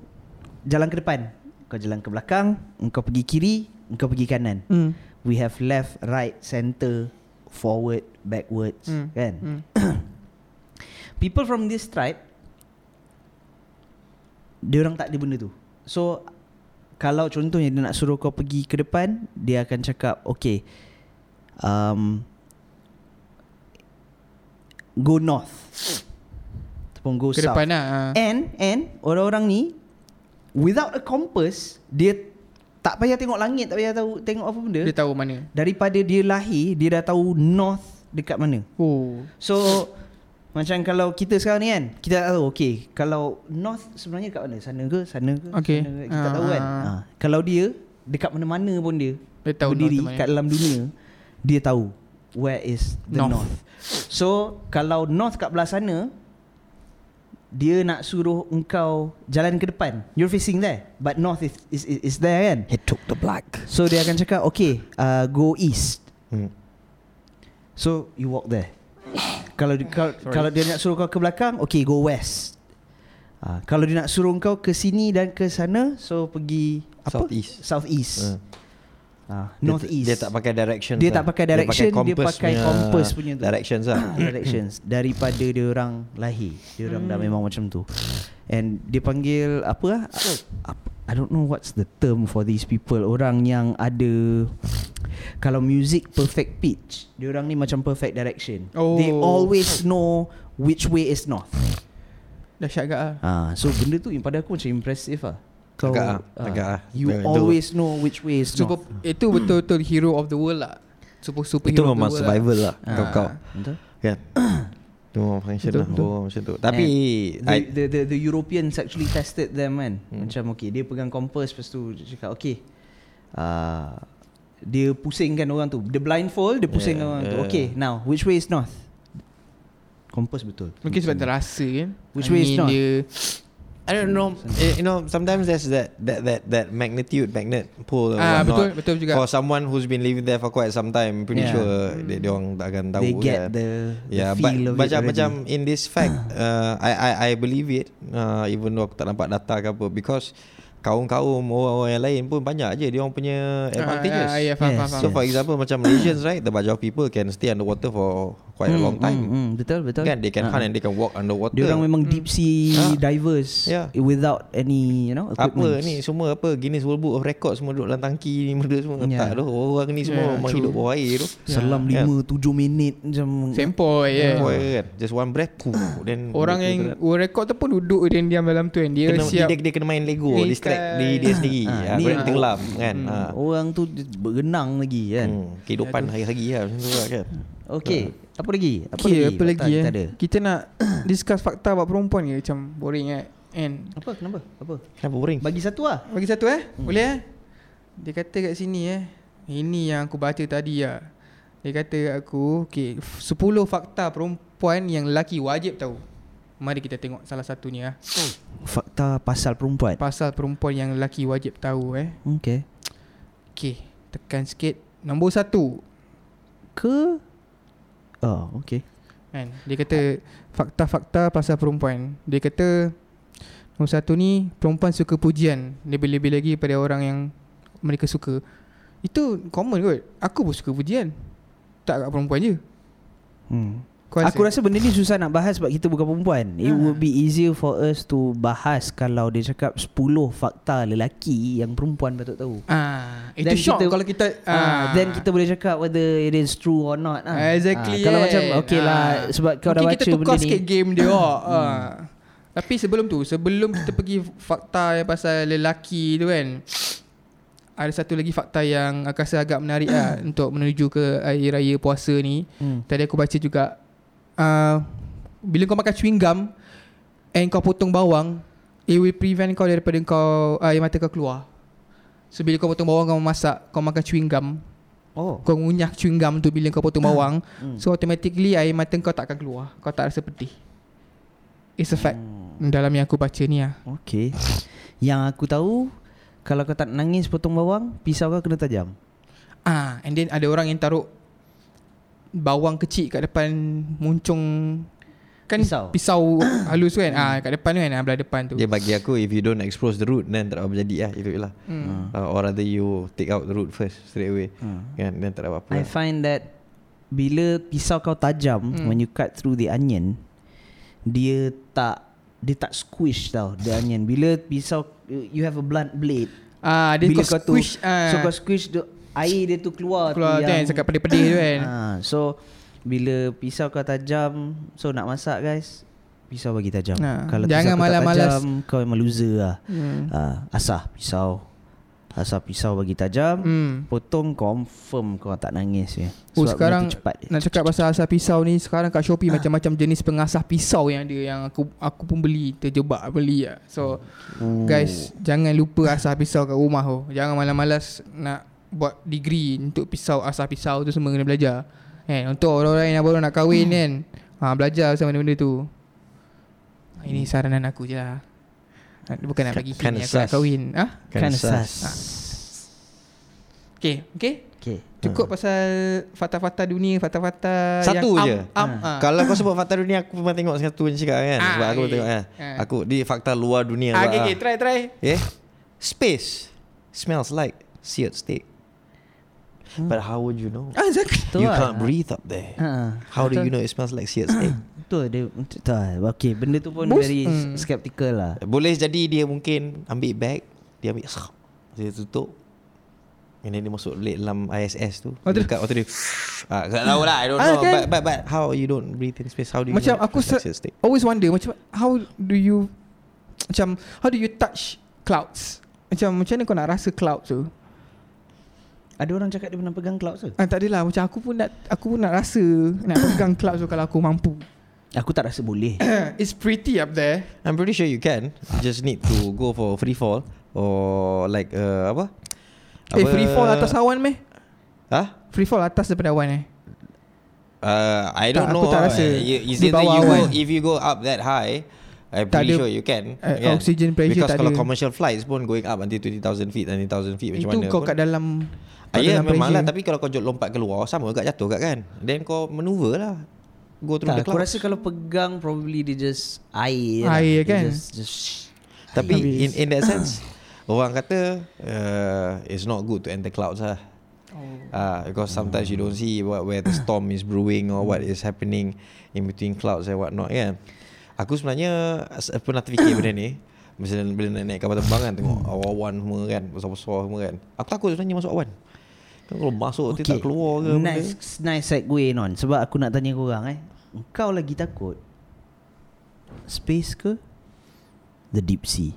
jalan ke depan, kau jalan ke belakang, kau pergi kiri, kau pergi kanan. Hmm. We have left, right, center, forward, backwards, Hmm. kan? Hmm. (clears throat) People from this tribe Dia orang tak ada benda tu So Kalau contohnya dia nak suruh kau pergi ke depan Dia akan cakap Okay um, Go north Ataupun go Ke south depan lah ah. And And Orang-orang ni Without a compass Dia Tak payah tengok langit Tak payah tahu Tengok apa benda Dia tahu mana Daripada dia lahir Dia dah tahu north Dekat mana Oh So Macam kalau kita sekarang ni kan Kita tak tahu Okay Kalau North sebenarnya dekat mana Sana ke Sana ke Okay. sana ke? Kita Ah, tahu kan ah, ha. Kalau dia Dekat mana-mana pun dia Dia tahu Berdiri kat dalam dunia Dia tahu Where is the North. north, So Kalau North kat belah sana Dia nak suruh engkau Jalan ke depan You're facing there But North is is, is, is there kan He took the black. So dia akan cakap Okay uh, Go east Hmm. So you walk there. kalau di, kalau, kalau dia nak suruh kau ke belakang, okay go west. Ah, kalau dia nak suruh kau ke sini dan ke sana, so pergi apa? Southeast. Southeast. Hmm. Ah, Dia- north east. Dia tak pakai direction. Dia tak pakai direction, dia compass pakai punya compass punya tu. Directions lah. (coughs) directions daripada dia orang lahir. Dia orang dah memang macam tu. And dia panggil apa ah? Apa- I don't know what's the term for these people. Orang yang ada kalau music perfect pitch, dia orang ni macam perfect direction. They Oh. always know which way is north. Dahsyat agak lah Ah, so benda tu pada aku macam impressive ah. Kau Agak ah, agak ah. You Itu- always know which way is Super, north. Itu betul-betul hero of the world lah Super super Itu hero memang of the world survival lah. Ah. Kau-kau. Betul? Kan? (coughs) Itu memang function Betul, lah. betul. Oh, macam tu. Tapi the, I, the, the, the Europeans actually tested them kan hmm. Macam okay Dia pegang kompas Lepas tu dia cakap Okay uh, Dia pusingkan orang tu Dia blindfold Dia pusingkan Yeah, orang tu. Okay now Which way is north Kompas betul Mungkin sebab terasa kan Which way is north? dia I don't know. Eh, you know, sometimes there's that that that that magnitude magnet pull. Ah, betul, betul juga. For someone who's been living there for quite some time, pretty Yeah. sure dia dia orang tak akan tahu They get kan. the, the Yeah, but feel of macam it macam already. in this fact, (sighs) uh, I I I believe it. Uh, even though aku tak nampak data ke apa, because kaum-kaum orang-orang yang lain pun banyak je dia orang punya advantages. ah, Ya faham, Yes. faham, So faham. for example macam Malaysians right, the bunch of people can stay underwater for quite a long time. mm, mm, Betul betul Kan they can Ah. hunt and they can walk underwater. Dia orang memang deep sea Ah. divers Yeah. Without any You know apa equipments. ni semua apa Guinness World Book of Records semua duduk dalam tangki ni benda semua Yeah. tak tu orang ni semua Yeah, memang true. hidup bawah air tu Selam Yeah. 5 7 minit Macam Sempoi ya Boy, kan just one breath then Orang yang world record tu pun duduk dia diam dalam tu kan Dia kena, siap dia, dia kena main Lego Ikan. Distract diri dia sendiri. Ah, (laughs) ha, ni- ni, tenggelam kan? Ha. Orang tu berenang lagi kan? Hmm, kehidupan hari-hari lah macam tu lah kan? Okay Apa lagi? Apa Okay, lagi apa lagi eh? kita ada Kita nak (coughs) discuss fakta about perempuan ke Macam boring eh? And Apa? Kenapa? Apa? Kenapa boring? Bagi satu lah. Bagi satu eh? Boleh eh? Dia kata kat sini eh Ini yang aku baca tadi lah. Dia kata kat aku Okay 10 fakta perempuan yang lelaki wajib tahu Mari kita tengok salah satunya lah Fakta pasal perempuan. Pasal perempuan yang lelaki wajib tahu eh. Okay Okay Tekan sikit. Nombor satu. Ke? Oh okay Kan? Dia kata Fakta-fakta pasal perempuan. Dia kata Nombor satu ni Perempuan suka pujian. Lebih-lebih lagi pada orang yang Mereka suka. Itu common kot. Aku pun suka pujian. Tak kat perempuan je. Hmm. Kau Aku rasa benda ni susah nak bahas sebab kita bukan perempuan. It Ah. would be easier for us to bahas kalau dia cakap 10 fakta lelaki yang perempuan patut tahu. Ah, Itu Then shock kita- kalau kita Ah, then kita boleh cakap whether it is true or not ah. Exactly, Ah, Kalau kan? macam okay lah Ah. sebab kau dah baca kita tukar benda sikit ni. game dia (coughs) ah. Tapi sebelum tu Sebelum kita pergi fakta yang pasal lelaki tu kan (sniffs) Ada satu lagi fakta yang Aku rasa agak menarik lah (coughs) Untuk menuju ke Hari Raya Puasa ni Hmm. Tadi aku baca juga uh, Bila kau makan chewing gum And kau potong bawang It will prevent kau daripada kau uh, Air mata kau keluar So bila kau potong bawang kau masak Kau makan chewing gum Oh. Kau ngunyah chewing gum tu Bila kau potong bawang Hmm. So automatically air mata kau tak akan keluar Kau tak rasa pedih It's a fact Hmm. Dalam yang aku baca ni lah Okay. Yang aku tahu kalau kau tak nangis potong bawang, pisau kau kena tajam. Ah, And then ada orang yang taruh Bawang kecil kat depan Muncung Kan Pisau. pisau, (coughs) halus kan ah, Kat depan tu kan ah, Belah depan tu Dia bagi aku If you don't expose the root Then tak ada apa jadi lah Itu lah hmm. uh, Or rather you Take out the root first Straight away Hmm. Kan Then tak ada apa-apa I lah. find that bila pisau kau tajam Hmm. when you cut through the onion, dia tak dia tak squish tau the onion. Bila pisau you have a blunt blade, Ah, dia bila kau kau tu squish ah, so kau squish the air dia tu keluar, Keluar tu kan yang Cakap pedih-pedih tu kan (coughs) Ah, so bila pisau kau tajam, so nak masak guys, pisau bagi tajam. Ah, Kalau jangan pisau kau tak malas-malas. kau memang loser lah. hmm. Ah, asah pisau. Asah pisau bagi tajam. Hmm. Potong confirm kau tak nangis ya. Oh, sekarang cepat. Nak cakap pasal asah pisau ni Sekarang kat Shopee Macam-macam jenis pengasah pisau yang ada Yang aku aku pun beli Terjebak beli lah So Oh. guys Jangan lupa asah pisau kat rumah tu Jangan malas-malas Nak buat degree Untuk pisau asah pisau tu Semua kena belajar kan? Untuk orang-orang yang baru nak kahwin kan ha, Belajar pasal benda-benda tu Ha, Ini saranan aku je lah Bukan nak bagi Kinda hint Aku nak kahwin ha? Kan sus. sas. Okay Okay Okay. Cukup pasal Fakta-fakta dunia Fakta-fakta Satu yang je. am, am, Ha. ah. Kalau kau sebut fakta dunia Aku memang tengok satu yang cakap kan Ah, Sebab aku okay. tengok kan Ah. Aku Di fakta luar dunia Ah, lah. okay, okay, try, try. Yeah Space Smells like Seared steak But how would you know Ah, exactly. You lah. can't breathe up there Ha. How do Betul. you know it smells like steak (coughs) Tu dia tu lah. Okay, benda tu pun Most- very hmm. skeptical lah. Boleh jadi dia mungkin Ambil bag Dia ambil Dia tutup And then dia masuk late dalam ISS tu Oh, waktu dia ah, Tak tahu lah I don't Ah, know kan? but, but, but how you don't breathe in space How do you Macam know aku like se- Always wonder macam how do you macam how do you touch clouds? Macam macam mana kau nak rasa cloud tu? Ada orang cakap dia pernah pegang cloud tu. Ah, tak adalah macam aku pun nak aku pun nak rasa nak (coughs) pegang cloud tu kalau aku mampu. Aku tak rasa boleh. (coughs) It's pretty up there. I'm pretty sure you can You just need to go for free fall Or like uh, Apa Eh free fall atas awan meh? Huh? Free fall atas daripada awan eh? Uh, I don't Tak, aku know tak rasa. uh, you, Is it that you go, awan. If you go up that high I'm pretty ada, sure you can uh, kan? oxygen pressure Because tak kalau ada. commercial flights pun Going up until 20,000 feet 90,000 feet Macam Itu mana kau pun. kat dalam Ah, kat Ya dalam memang lah pressure. Tapi kalau kau lompat keluar Sama juga jatuh kat kan Then kau maneuver lah Go through tak, the aku clouds rasa kalau pegang probably dia just air. Air lah. Kan? Just, just Tapi Habis. in in that sense (coughs) Orang kata uh, It's not good to enter clouds lah Oh. Uh, because sometimes you don't see what, where the storm is brewing or what is happening in between clouds and what not kan. Aku sebenarnya pernah terfikir benda ni. Masa bila nak naik kapal terbang kan tengok awan-awan semua kan besar-besar semua kan. Aku takut sebenarnya masuk awan. Kan kalau masuk okay. tak keluar ke benda. Nice, nice segue non. Sebab aku nak tanya korang eh. Kau lagi takut space ke the deep sea?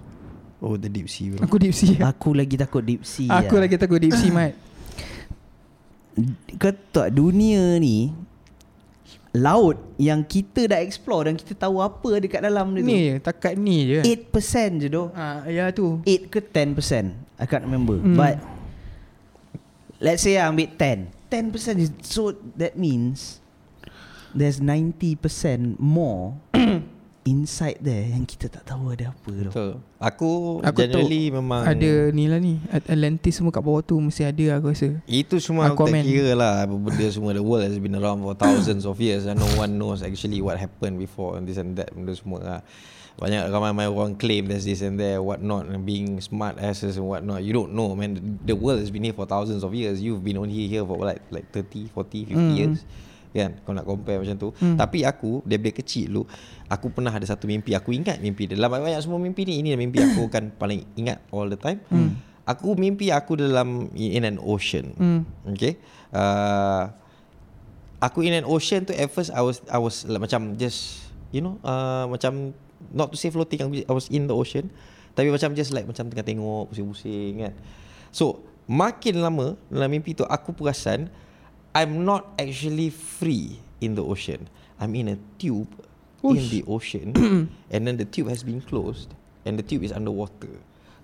Oh the deep sea bro. Aku deep sea. Aku lagi takut deep sea. Aku lah. lagi takut deep sea (coughs) mat. Kau tak dunia ni laut yang kita dah explore dan kita tahu apa ada kat dalam dia Ni je, takat ni je. tu. 8% je doh. Ah, ya tu. 8 ke 10% I can't remember Hmm. But Let's say I ambil 10 10% is So that means There's 90% more (coughs) inside there yang kita tak tahu ada apa tu. Betul. Aku, Aku generally tahu memang Ada ni lah ni. At- Atlantis semua kat bawah tu Mesti ada aku rasa. Itu semua aku tak kira lah Apa Benda semua. The world has been around For thousands of years And no one knows Actually what happened before And this and that Benda semua lah. Banyak ramai orang claim there's this and there what not and being smart asses and what not you don't know man. The world has been here for thousands of years. You've been only here for like like 30 40 50 Mm. years kan? Kau nak compare macam tu. Mm. tapi aku daripada kecil dulu aku pernah ada satu mimpi. Aku ingat mimpi dia. Dalam banyak semua mimpi ni. Ini mimpi aku kan (coughs) paling ingat all the time. Mm. aku mimpi aku dalam in an ocean. Hmm. Okay? Uh, Aku in an ocean tu At first I was I was like, macam just You know uh, Macam Not to say floating I was in the ocean. Tapi macam just like Macam tengah tengok Pusing-pusing kan. So Makin lama Dalam mimpi tu Aku perasan I'm not actually free In the ocean I'm in a tube In Ush. the ocean (clears throat) And then the tube has been closed And the tube is underwater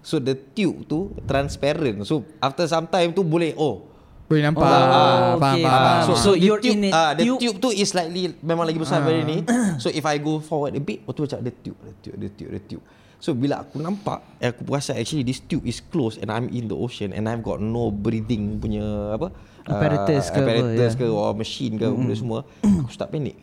So the tube tu Transparent So after some time tu Boleh Oh Boleh nampak Oh, Faham okay, faham, faham. faham. So the you're tube, in a ah, the tube- tube tu is slightly memang lagi besar Ah. dari ni. (clears throat) So if I go forward a bit, oh tu macam ada tube, ada tube, ada tube, ada tube. So bila aku nampak, eh, aku perasan actually this tube is closed and I'm in the ocean and I've got no breathing punya apa? Apparatus ah, ke apparatus ya. ke or machine ke mm-hmm. semua. aku start panik.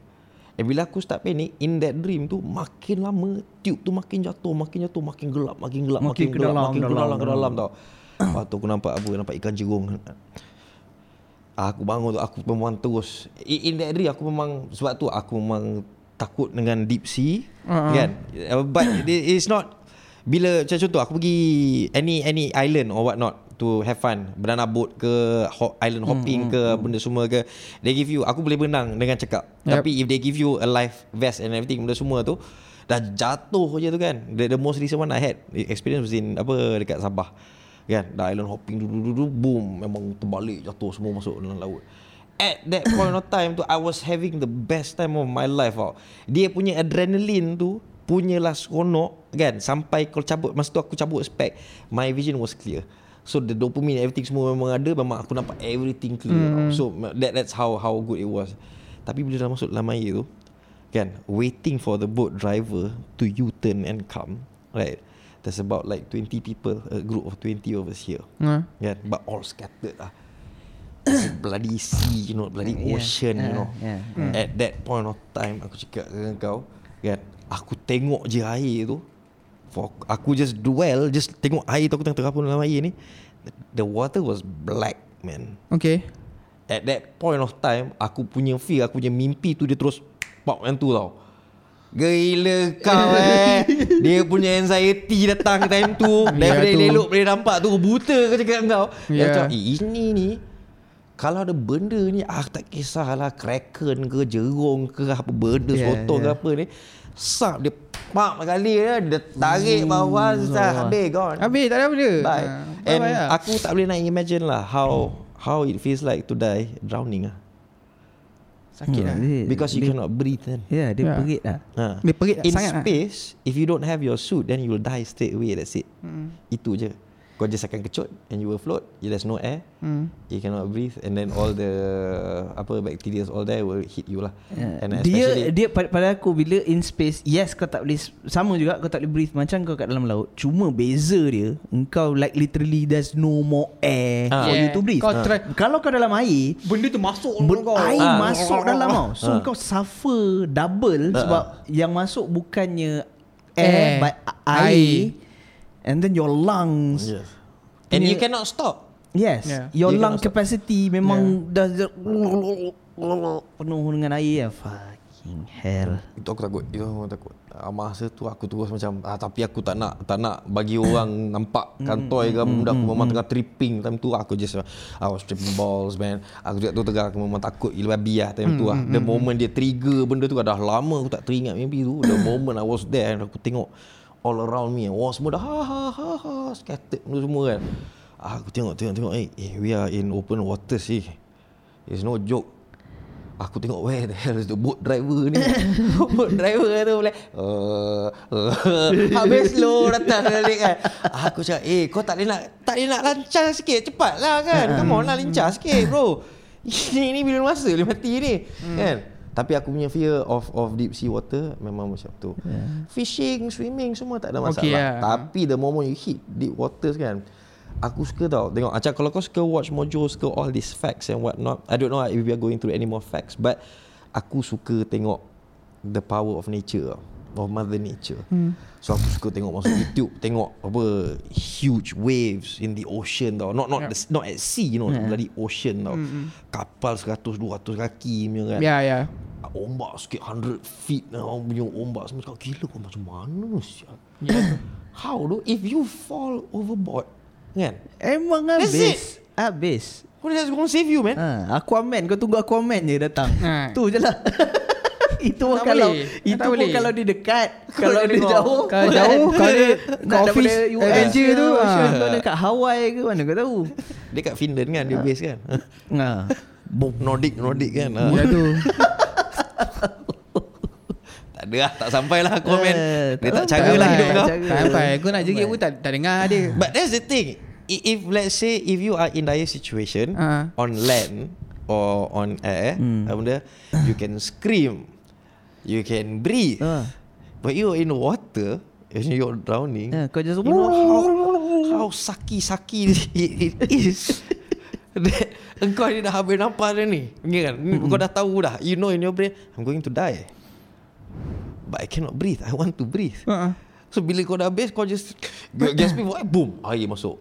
And bila aku start panik In that dream tu Makin lama Tube tu makin jatuh Makin jatuh Makin gelap Makin gelap Makin Makin, ke gelap dalam, Makin ke dalam, dalam, ke dalam tau Lepas tu aku nampak apa Nampak ikan jerung Aku bangun tu Aku memang terus in that dream Aku memang Sebab tu aku memang Takut dengan deep sea Uh-uh. Kan? Uh, But it- it's not Bila macam contoh Aku pergi Any any island or what not To have fun Banana boat ke ho- Island hopping ke Benda semua ke They give you Aku boleh berenang Dengan cakap. Yep. Tapi if they give you A life vest and everything Benda semua tu Dah jatuh je tu kan? The, the most recent one I had Experience was in Apa Dekat Sabah Kan? Dah island hopping du, du, du, du, Boom Memang terbalik Jatuh semua masuk dalam laut At that point of time tu I was having the best time of my life tau. Dia punya adrenaline tu Punyalah seronok kan? Sampai kalau cabut Masa tu aku cabut spek My vision was clear. So the dopamine everything semua memang ada Memang aku nampak everything clear mm. So that that's how how good it was. Tapi bila dah masuk dalam air tu Kan? Waiting for the boat driver To U-turn and come Right? There's about like 20 people A group of 20 of us here Ha. Kan? But all scattered lah bloody sea You know Bloody Yeah. ocean You Yeah, know yeah, At that point of time Aku cakap dengan kau Kan Aku tengok je air tu For Aku just dwell Just tengok air tu Aku tengah terapun dalam air ni The water was black man Okay At that point of time Aku punya fear Aku punya mimpi tu Dia terus Pop yang tu tau Gila kau (laughs) eh Dia punya anxiety datang time tu Daripada tu. elok boleh nampak tu Buta kau cakap kau Ya. yeah. Macam eh, ini ni Kalau ada benda ni Ah tak kisahlah Kraken ke Jerung ke Apa benda Ya, yeah, sotong ya. yeah. ke apa ni Sap dia Pak kali dia Dia tarik bawah Susah habis gone Habis tak ada benda Bye. Ha, And bye-bye lah. aku tak boleh nak imagine lah how how it feels like to die drowning ah. Sakit lah dia, Because you dia, cannot breathe kan. Ya dia Ya. perit lah Ha. Dia perit In sangat lah. space, if you don't have your suit, then you will die straight away. That's it. Hmm. Itu je. Kau just akan kecut and you will float. There's no air. Hmm. You cannot breathe and then all the apa bacteria all there will hit you lah. Yeah. And dia dia pada, pada aku bila in space yes kau tak boleh sama juga kau tak boleh breathe macam kau kat dalam laut cuma beza dia engkau like literally there's no more air Ah. for you Yeah. to breathe Kau try- kalau kau dalam air Benda tu masuk ber- kau. air Ah. masuk dalam tau so Ah. kau suffer double Ah. sebab yang masuk bukannya Air. air but air Air. And then your lungs yes. And you cannot stop. Yes. Yeah. Your You lung cannot stop. capacity Memang dah, dah Penuh dengan air Fucking hell. Itu aku takut. Itu aku takut. Masa tu aku terus macam ah, Tapi aku tak nak Tak nak bagi orang (coughs) Nampak kantoi ke Benda. Aku memang tengah tripping Time tu. Aku just I was tripping balls man. Aku juga tu tengah Aku memang takut Gila babi lah Time tu lah. The moment dia trigger Benda tu dah lama Aku tak teringat mimpi tu. The (coughs) moment I was there Aku tengok All around me. Orang semua dah ha ha ha ha Scattered benda semua kan. Aku tengok tengok tengok. Eh, eh we are in open water sih. It's no joke. Aku tengok where the hell is the boat driver ni? (laughs) Boat driver tu boleh uh, uh, Habis slow datang balik kan. Aku cakap eh kau tak boleh nak Tak boleh nak lancar sikit. Cepat lah kan. Come on lah lincah sikit bro. (laughs) Ini, ini bila masa dia mati ni Kan Tapi aku punya fear of of deep sea water memang macam tu. Yeah. Fishing, swimming semua tak ada masalah. Okay, yeah. Tapi the moment you hit deep waters kan, aku suka tau tengok macam kalau kau suka watch Mojo, suka all these facts and what not. I don't know if we are going through any more facts, but aku suka tengok the power of nature tau. Of mother nature hmm. So aku suka tengok Masuk (coughs) YouTube Tengok apa Huge waves In the ocean tau Not not Yeah. the, not at sea you know Hmm, Bloody ocean tau Kapal 100-200 kaki punya kan Ya ya Ombak sikit 100 feet tau Punya ombak semua Cakap gila kau macam mana sial Ya. (coughs) How tu If you fall overboard Kan Emang That's habis. Habis. Who is going to save you man Ha, Aquaman kau tunggu Aquaman je datang. Ha. (laughs) Tu je lah. (laughs) (laughs) itu pun Tak kalau boleh. itu Tak pun boleh. kalau dia dekat, (laughs) kalau dia tengok. jauh. Kalau jauh, (laughs) kalau dia nak kat office Avenger tu, ha. tu dekat Hawaii ke mana kau tahu. Dia kat Finland kan Dia base kan Ha. Boom Nordic Nordic kan ha. Ya tu Tak ada lah Tak sampai lah Aquaman Eh, Dia tak tak cara sampai. lah hidup Tak kau. Tak sampai Aku nak jerit pun tak, tak dengar dia But that's the thing If let's say If you are in dire situation Ah. On land Or on air Hmm. apa benda, You can scream You can breathe. Ah. But you in water As you're drowning Ha, kau just You know (laughs) how How saki-saki it, it is. (laughs) That Engkau ni dah habis nampak dah ni. Ya kan? Hmm. Kau dah tahu dah. You know in your brain I'm going to die. But I cannot breathe. I want to breathe. Ha. So bila kau dah habis Kau just (coughs) Gasp before Boom Air masuk.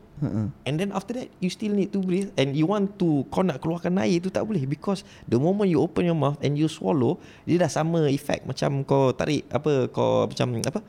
And then after that You still need to breathe And you want to Kau nak keluarkan air tu tak boleh Because The moment you open your mouth And you swallow Dia dah sama effect Macam kau tarik Apa Kau macam Apa?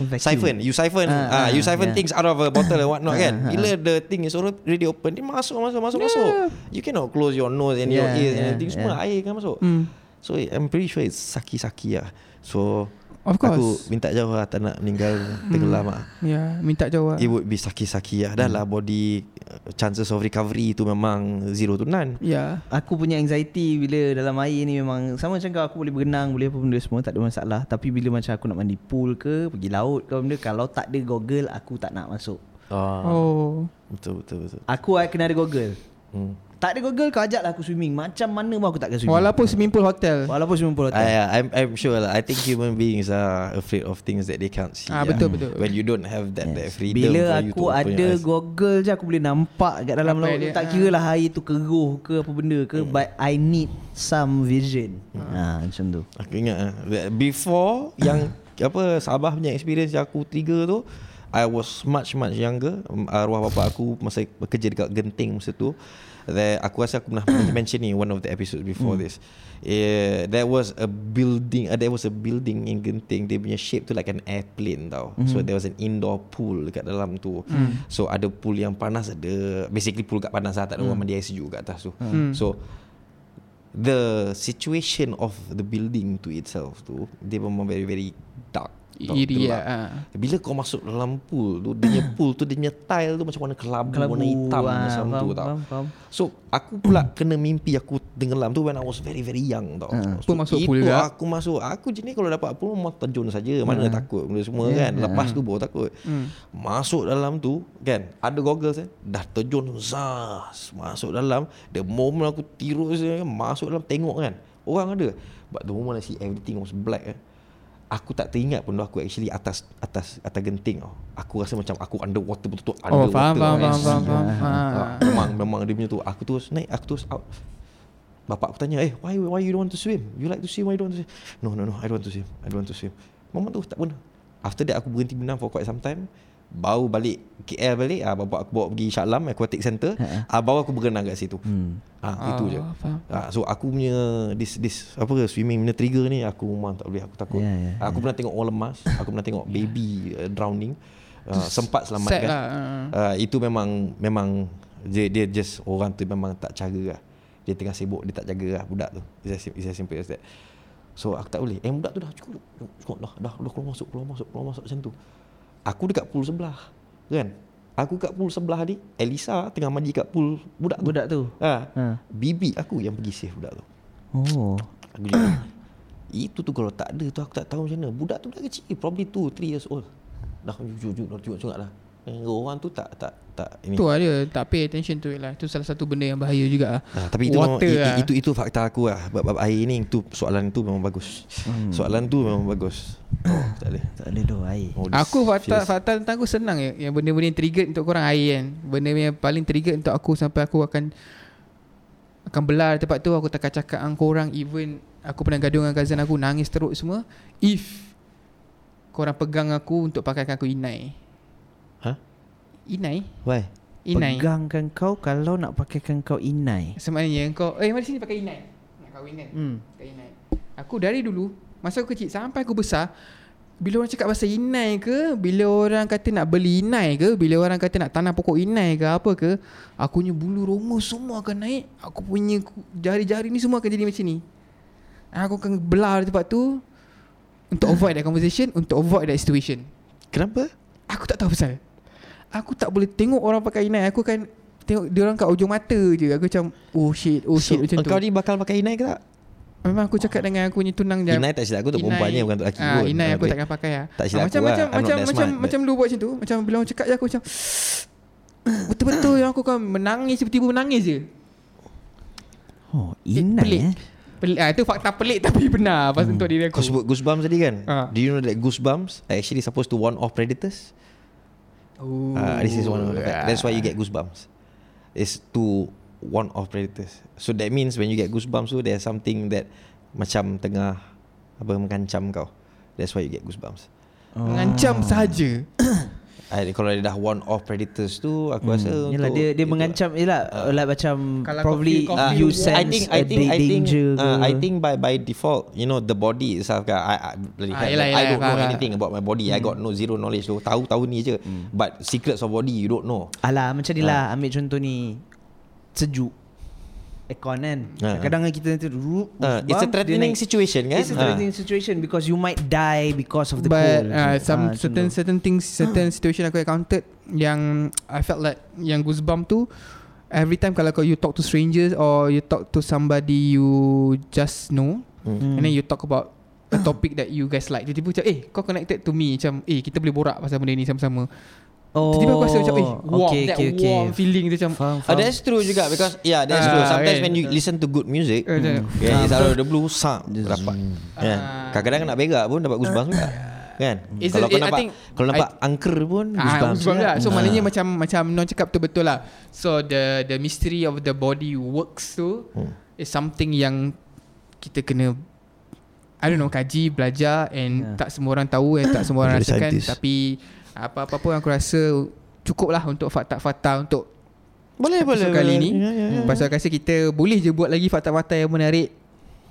Vacuum. Siphon. You siphon. Ah, ah, ah, You siphon yeah. things out of a bottle And what not Ah, kan? ah, Bila the thing is already open Dia masuk masuk masuk Yeah. masuk You cannot close your nose And your Yeah, ears And yeah, everything. Semua yeah. air kan masuk. Hmm. So I'm pretty sure It's saki-saki lah. So Of course. Aku minta jauh lah Tak nak meninggal Tenggelam lah Ya minta jawab It would be saki-saki lah Dah lah body uh, Chances of recovery tu memang Zero to none Ya Aku punya anxiety bila dalam air ni memang sama macam kau aku boleh berenang boleh apa benda semua tak ada masalah tapi bila macam aku nak mandi pool ke pergi laut ke benda kalau tak ada goggle aku tak nak masuk. oh. Oh Betul betul betul Aku I kena ada goggle. hmm. Tak ada goggle kau ajaklah aku swimming macam mana pun aku tak akan swimming. Walaupun swimming pool hotel Walaupun swimming pool hotel. I, I'm, I'm sure lah I think human beings are afraid of things that they can't see Ah, betul, betul. When you don't have that, that freedom Bila for you aku to open ada goggle je aku boleh nampak kat dalam Apa laut dia- tak ah. kira lah air tu keruh ke apa benda ke Hmm. but I need some vision. Ha macam tu. Aku ingat lah Before Yang Apa Sabah punya experience Yang aku trigger tu I was much much younger. Um, Arwah bapa aku Masa bekerja dekat Genting Masa tu That aku rasa aku pernah (coughs) mention ni One of the episodes before this. Yeah, There was a building uh, There was a building in Genting Dia punya shape tu like an airplane tau. So there was an indoor pool Dekat dalam tu. So ada pool yang panas Ada Basically pool kat panas lah Tak ada orang mandi air sejuk kat atas tu. So the situation of the building to itself tu dia memang very very Iri gelap. lah, ah. Bila kau masuk dalam pool tu Dia punya pool tu Dia punya tile tu Macam warna kelabu, Kelabu, Warna hitam ah, macam faham, tu tau. faham, faham. So aku pula kena mimpi Aku tenggelam tu When I was very very young tau. Ah. so, masuk itu pool juga? Aku masuk. Aku jenis kalau dapat pool Memang terjun saja. Mana takut Benda semua Yeah, kan? Lepas tu baru takut. Hmm. Masuk dalam tu Kan? Ada goggles eh? Dah terjun Zas! Masuk dalam The moment aku tirus Masuk dalam tengok kan? Orang ada. But the moment I see everything was black eh Aku tak teringat pun aku actually atas atas atas genting tau. Aku rasa macam aku underwater betul-betul Oh underwater. faham faham faham faham, faham. Ah, Ah. memang memang dia punya tu aku terus naik aku terus out bapak aku tanya eh why why you don't want to swim you like to swim why you don't want to swim no no no I don't want to swim I don't want to swim mama tu tak pernah after that aku berhenti berenang for quite some time baru balik KL balik ah bapak aku bawa pergi Shah Alam Aquatic Center ah baru aku berenang kat situ Hmm. ah itu je Ah, faham. ah so aku punya this this apa ke swimming punya trigger ni aku memang tak boleh aku takut Ya, ya, aku pernah tengok orang lemas aku pernah tengok baby uh, drowning uh, sempat selamatkan lah ah. uh, itu memang memang dia, dia just orang tu memang tak cara lah. Dia tengah sibuk dia tak jaga lah budak tu. It's as, it's as simple as that. So aku tak boleh. Eh budak tu dah cukup, cukup dah, dah, dah keluar masuk, keluar masuk, keluar masuk macam tu. Aku dekat pool sebelah. Kan? Aku kat pool sebelah ni, Elisa tengah mandi kat pool budak tu. Budak tu. Ha. Ha. Bibi aku yang pergi save budak tu. Oh. Aku juga. (coughs) Itu tu kalau tak ada tu aku tak tahu macam mana. Budak tu budak kecil, probably 2 3 years old. Dah jujur jujur sangat lah. Orang tu tak tak tak ini. Tu dia Tak pay attention to it lah Itu salah satu benda yang bahaya juga lah Ah, tapi itu memang, Water lah. i, itu itu fakta aku lah. Bab, bab air ni itu soalan tu memang bagus. Hmm. Soalan tu memang bagus. Oh, (coughs) tak boleh. Tak ada doh air. Oh, Aku fakta, feels- fakta tentang aku senang je Yang benda-benda yang trigger untuk korang air kan Benda yang paling trigger untuk aku Sampai aku akan Akan belar tempat tu Aku takkan cakap dengan korang Even Aku pernah gaduh dengan cousin aku Nangis teruk semua If Korang pegang aku Untuk pakaikan aku inai? Inai? Why? Inai Pegangkan kau kalau nak pakaikan kau inai. Sebenarnya kau Eh mari sini pakai inai Nak kahwin kan Hmm. Pakai inai Aku dari dulu Masa aku kecil Sampai aku besar Bila orang cakap pasal inai ke Bila orang kata nak beli inai ke Bila orang kata nak tanam pokok inai ke Apa ke Aku punya bulu roma semua akan naik Aku punya jari-jari ni semua akan jadi macam ni Aku akan belar di tempat tu Untuk avoid that conversation Untuk avoid that situation Kenapa? Aku tak tahu pasal Aku tak boleh tengok orang pakai inai Aku kan Tengok dia orang kat ujung mata je Aku macam Oh shit Oh shit macam tu Kau ni bakal pakai inai ke tak? Memang aku cakap dengan aku punya tunang dia. Inai tak silap aku untuk perempuan je bukan untuk lelaki ah, pun. Inai Ah, aku takkan pakai lah. Tak silap Ah, macam aku lah. macam I'm not macam macam smart, macam lu buat macam tu. Macam bila orang cakap je aku macam (clears throat) betul-betul yang aku kan menangis tiba-tiba menangis je. Oh, Eh, inai pelik. eh. Pelik, ah, itu fakta pelik (laughs) tapi benar pas untuk diri aku. Kau sebut goosebumps tadi kan? Ah. Do you know that goosebumps are actually supposed to warn off predators? Oh. Uh, this is one of the fact. ah. That's why you get goosebumps. It's to warn off predators. So that means when you get goosebumps tu there's something that macam tengah apa mengancam kau. That's why you get goosebumps. mengancam sahaja. (coughs) I, kalau dia dah warn off predators tu aku rasa Hmm. Yelah untuk dia dia itu mengancam Yelah uh, like macam Kalau Probably feel- kau Ah, you sense I think I think I think danger uh. I think by by default you know the body itself kan I I, bloody Ah, hell, yelah, I yelah, don't know faham, anything about my body. I got no zero knowledge tu tahu tahu ni je. But secrets of body you don't know. Alah macam ni lah Ambil contoh ni. Sejuk Aircon kan. Ah. Kadang-kadang kita nanti uh, it's a threatening situation kan? It's a threatening situation Because you might die Because of the But cold. uh, some Ah, certain contoh. certain things certain (gasps) situation aku encountered yang I felt like yang goosebump tu every time kalau kau you talk to strangers or you talk to somebody you just know Hmm. and then you talk about a topic that you guys like tiba-tiba macam eh kau connected to me. Macam eh kita boleh borak pasal benda ni sama-sama Oh tiba-tiba aku rasa macam eh warm okay, that okay, okay. warm feeling tu macam Faham, Uh, faham. that's true juga because yeah that's Ah, true. Sometimes kan. when you listen to good music, Eh, macam- yeah, it's Ah, out of the blue, sak dapat. Kan? Ah. Kadang-kadang nak berak pun dapat goosebumps juga. Kan? It's Kalau a- kau I nampak think- kalau nampak angker pun Ah, goosebumps. goosebumps lah. So Ah. maknanya macam macam non cakap tu betul lah. So the the mystery of the body works tu Hmm. is something yang kita kena I don't know kaji, belajar and Yeah. tak semua orang tahu and tak semua orang rasakan scientist. tapi apa-apa pun aku rasa cukup lah untuk fakta-fakta untuk boleh boleh. episode kali boleh. ni. Ya, ya, ya. Pasal aku rasa kita boleh je buat lagi fakta-fakta yang menarik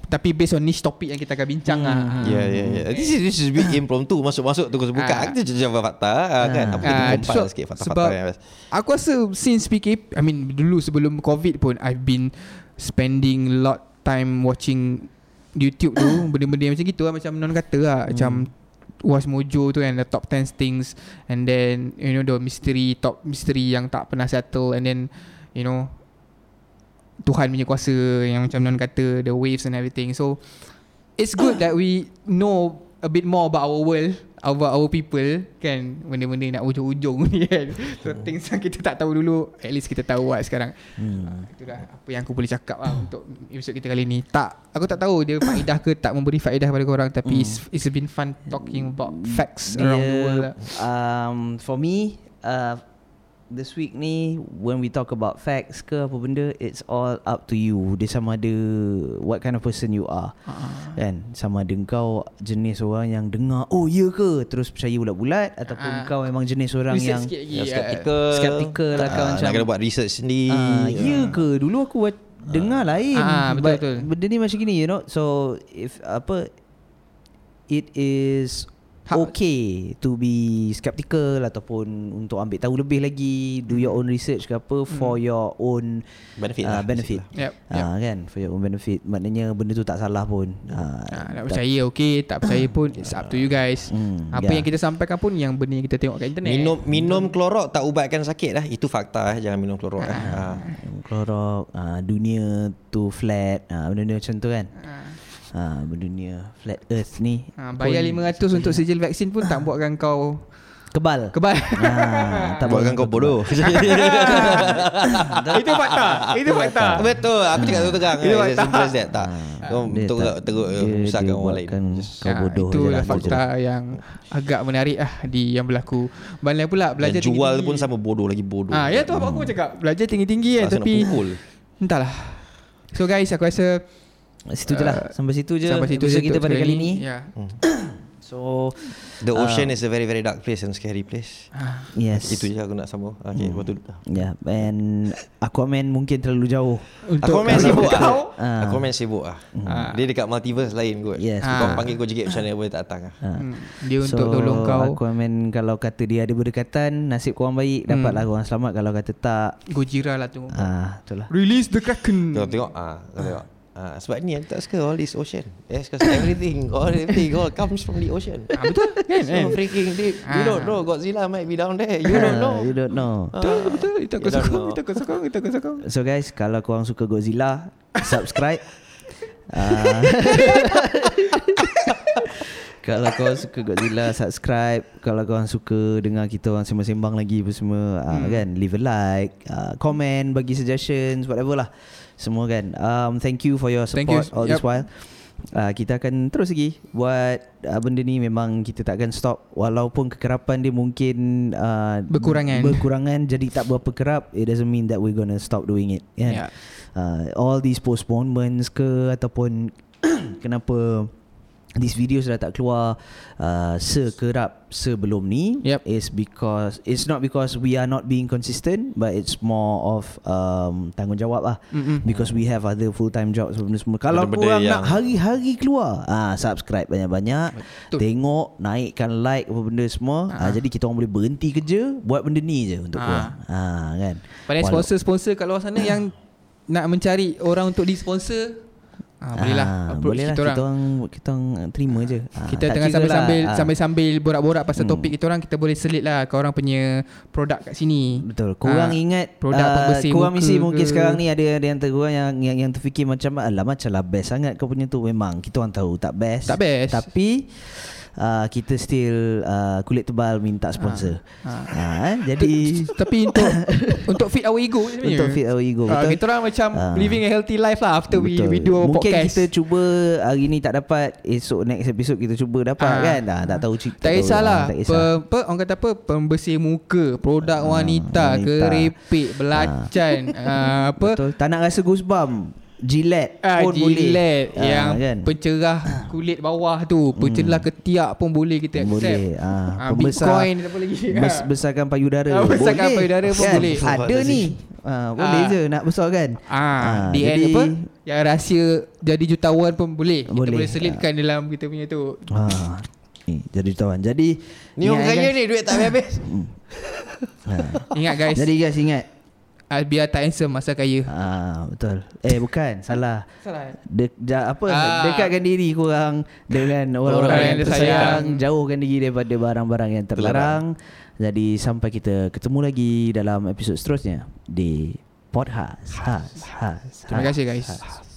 tapi based on niche topik yang kita akan bincang lah. Ya ya ya. This is this is bit impromptu masuk-masuk terus buka. Ah. Kita jawab fakta ah, kan. Apa kita Ah, compile so- sikit fakta-fakta sebab- yang best. Aku rasa since PKP I mean dulu sebelum COVID pun I've been spending lot time watching YouTube tu (coughs) Benda-benda macam gitu lah Macam non kata lah hmm. Macam Watch Mojo tu kan The top 10 things. And then You know the mystery Top mystery yang tak pernah settle. And then You know Tuhan punya kuasa Yang macam non kata The waves and everything. So It's good that we Know A bit more about our world About our people Kan? Benda-benda nak ujung-ujung ni (laughs) kan? So things yang kita tak tahu dulu At least kita tahu lah sekarang. Hmm. Itulah apa yang aku boleh cakap lah Untuk episod kita kali ni. Tak Aku tak tahu dia faedah ke Tak memberi faedah kepada korang Tapi it's, it's been fun Talking about facts Around the world lah. Um, For me uh, This week ni When we talk about facts ke apa benda It's all up to you Dia sama ada What kind of person you are Ah. Kan Sama ada kau Jenis orang yang dengar Oh ya ke Terus percaya bulat-bulat Ataupun Ah. kau memang jenis orang Research yang sikit lagi Ya, uh, skeptical. skeptical lah kau Ah, macam- Nak kena buat research sendiri. Ah, ya ke Dulu aku buat Dengar lain Ah, betul, betul. Benda ni macam gini you know So If apa It is Ha- Okay To be skeptical Ataupun Untuk ambil tahu lebih lagi Do your own research ke apa For your own Benefit ah, lah, Benefit Yep, yep. Ah, kan For your own benefit Maknanya benda tu tak salah pun ah, Ah, nak tak- percaya okay Tak percaya pun It's up to you guys Hmm, Apa ya. yang kita sampaikan pun Yang benda yang kita tengok kat internet Minum minum klorok tak ubatkan sakit lah. Itu fakta eh. Jangan minum klorok eh. Ah. Klorok ah, Dunia tu flat ah, Benda-benda macam tu kan Ah. Ah, Dunia flat earth ni Ha, bayar pun- 500 untuk sijil vaksin pun tak (laughs) buatkan kau Kebal. Kebal. Ah, tak Buatkan kau bodoh (laughs) Itu fakta. Itu fakta. Betul Aku cakap tu tegang Itu kan. fakta. Simple as that Tak Kau Dia teruk tak- teruk dia orang lain Kau Ah, bodoh Itulah lah, fakta yang agak menarik ah di yang berlaku. Bandai pula belajar Dan jual pun sama bodoh lagi bodoh Ah, ya tu apa aku cakap. Belajar tinggi-tinggi kan Rasa nak tapi entahlah. So guys, aku rasa Situ je lah Sampai situ je sampai situ je kita untuk pada kali ni Ya. (coughs) So The ocean is a very very dark place And scary place Yes Itu je aku nak sambung Okay lepas tu Ya yeah, And Aquaman mungkin terlalu jauh Aku main kalau sibuk kau- ah. Ah. Aku main sibuk ah. Ah. Dia dekat multiverse lain kot. Yes, Kau betul. panggil kau jegit macam mana boleh tak datang ah. Hmm, Dia untuk tolong kau Aquaman kalau kata dia ada berdekatan Nasib korang baik Dapatlah korang selamat Kalau kata tak Gojira lah tu. Ah, Itulah Release the Kraken. Kau tengok ah, kau tengok. Ah, sebab ni aku tak suka all this ocean. Yes, because everything, all everything all comes from the ocean. Ah, betul (laughs) kan? So kan? freaking deep. You Ah. don't know Godzilla might be down there. You don't know. Ah, You don't know Ah. Betul, betul. Itu aku You know. itu aku sokong, itu aku sokong. So guys Kalau korang suka Godzilla Subscribe (laughs) Ah. (laughs) Kalau korang suka Godzilla Subscribe Kalau korang suka Dengar kita orang sembang-sembang lagi apa semua ah, kan Leave a like uh, Comment Bagi suggestions Whatever lah Semua kan um, Thank you for your Thank you. support All this Yep. while uh, Kita akan terus lagi Buat uh, benda ni Memang kita tak akan stop Walaupun kekerapan dia mungkin uh, Berkurangan. Berkurangan Jadi tak berapa kerap It doesn't mean that we're gonna stop doing it kan? Yeah. uh, all these postponements ke ataupun (clears throat) kenapa these videos dah tak keluar uh, sekerap sebelum ni Yep. is because it's not because we are not being consistent but it's more of um, tanggungjawab lah Mm-mm. because we have other full time jobs benda semua kalau Benda-benda korang yang- nak hari-hari keluar ah subscribe banyak-banyak Betul. tengok naikkan like apa benda semua ah. jadi kita orang boleh berhenti kerja buat benda ni je untuk Ah. korang ah kan Pada sponsor-sponsor kat luar sana (coughs) yang nak mencari orang untuk disponsor, ah, boleh lah Ah, approach boleh lah kita orang. kita orang kita orang terima je. Ah, Kita tengah kira lah. sambil-sambil Ah, sambil-sambil borak-borak pasal Hmm. topik kita orang kita boleh selit lah ke orang punya produk kat sini. Betul. Korang Ah, ingat produk ah, pembersih korang muka mesti mungkin ke? sekarang ni ada ada yang terkorang yang yang yang terfikir macam alah macam lah best sangat kau punya tu memang kita orang tahu tak best. Tak best. Tapi uh, kita still uh, kulit tebal minta sponsor. Ah. Ah, eh? jadi Tapi untuk (laughs) untuk fit our ego sebenarnya. untuk fit our ego betul. kita orang macam Ah. living a healthy life lah after we Betul. we do our Mungkin podcast. kita cuba hari ni tak dapat Esok next episode kita cuba dapat Ah. kan ah, Tak tahu cerita tak kisahlah. Tak Pe, kisah pe, orang kata apa? Pembersih muka, produk wanita, wanita. keripik, belacan, ah, apa? Betul Tak nak rasa goosebump Gillette Ah, pun boleh Gillette Ah, yang kan? pencerah kulit bawah tu, pencerah ketiak pun boleh kita accept. Boleh ah, Ah, Pembesar Bitcoin apa lagi? bes, Besarkan payudara Ah, besarkan boleh. payudara pun kan? boleh. Ada ni ah, Boleh Ah. je nak besarkan Ah, di jadi- end apa? Yang rahsia jadi jutawan pun boleh. Kita Boleh. boleh selitkan dalam kita punya tu. ah, ni, Jadi jutawan Jadi Ni orang kaya ni duit tak habis. (laughs) Ingat guys, Jadi guys ingat ah, biar tak handsome masa kaya. ah, Betul Eh bukan Salah Salah. De, ja, apa Ah. dekatkan diri korang dengan orang-orang Orang yang yang tersayang disayang. jauhkan diri daripada barang-barang yang terlarang jadi sampai kita ketemu lagi dalam episod seterusnya di podcast has has Terima has, kasih guys. has.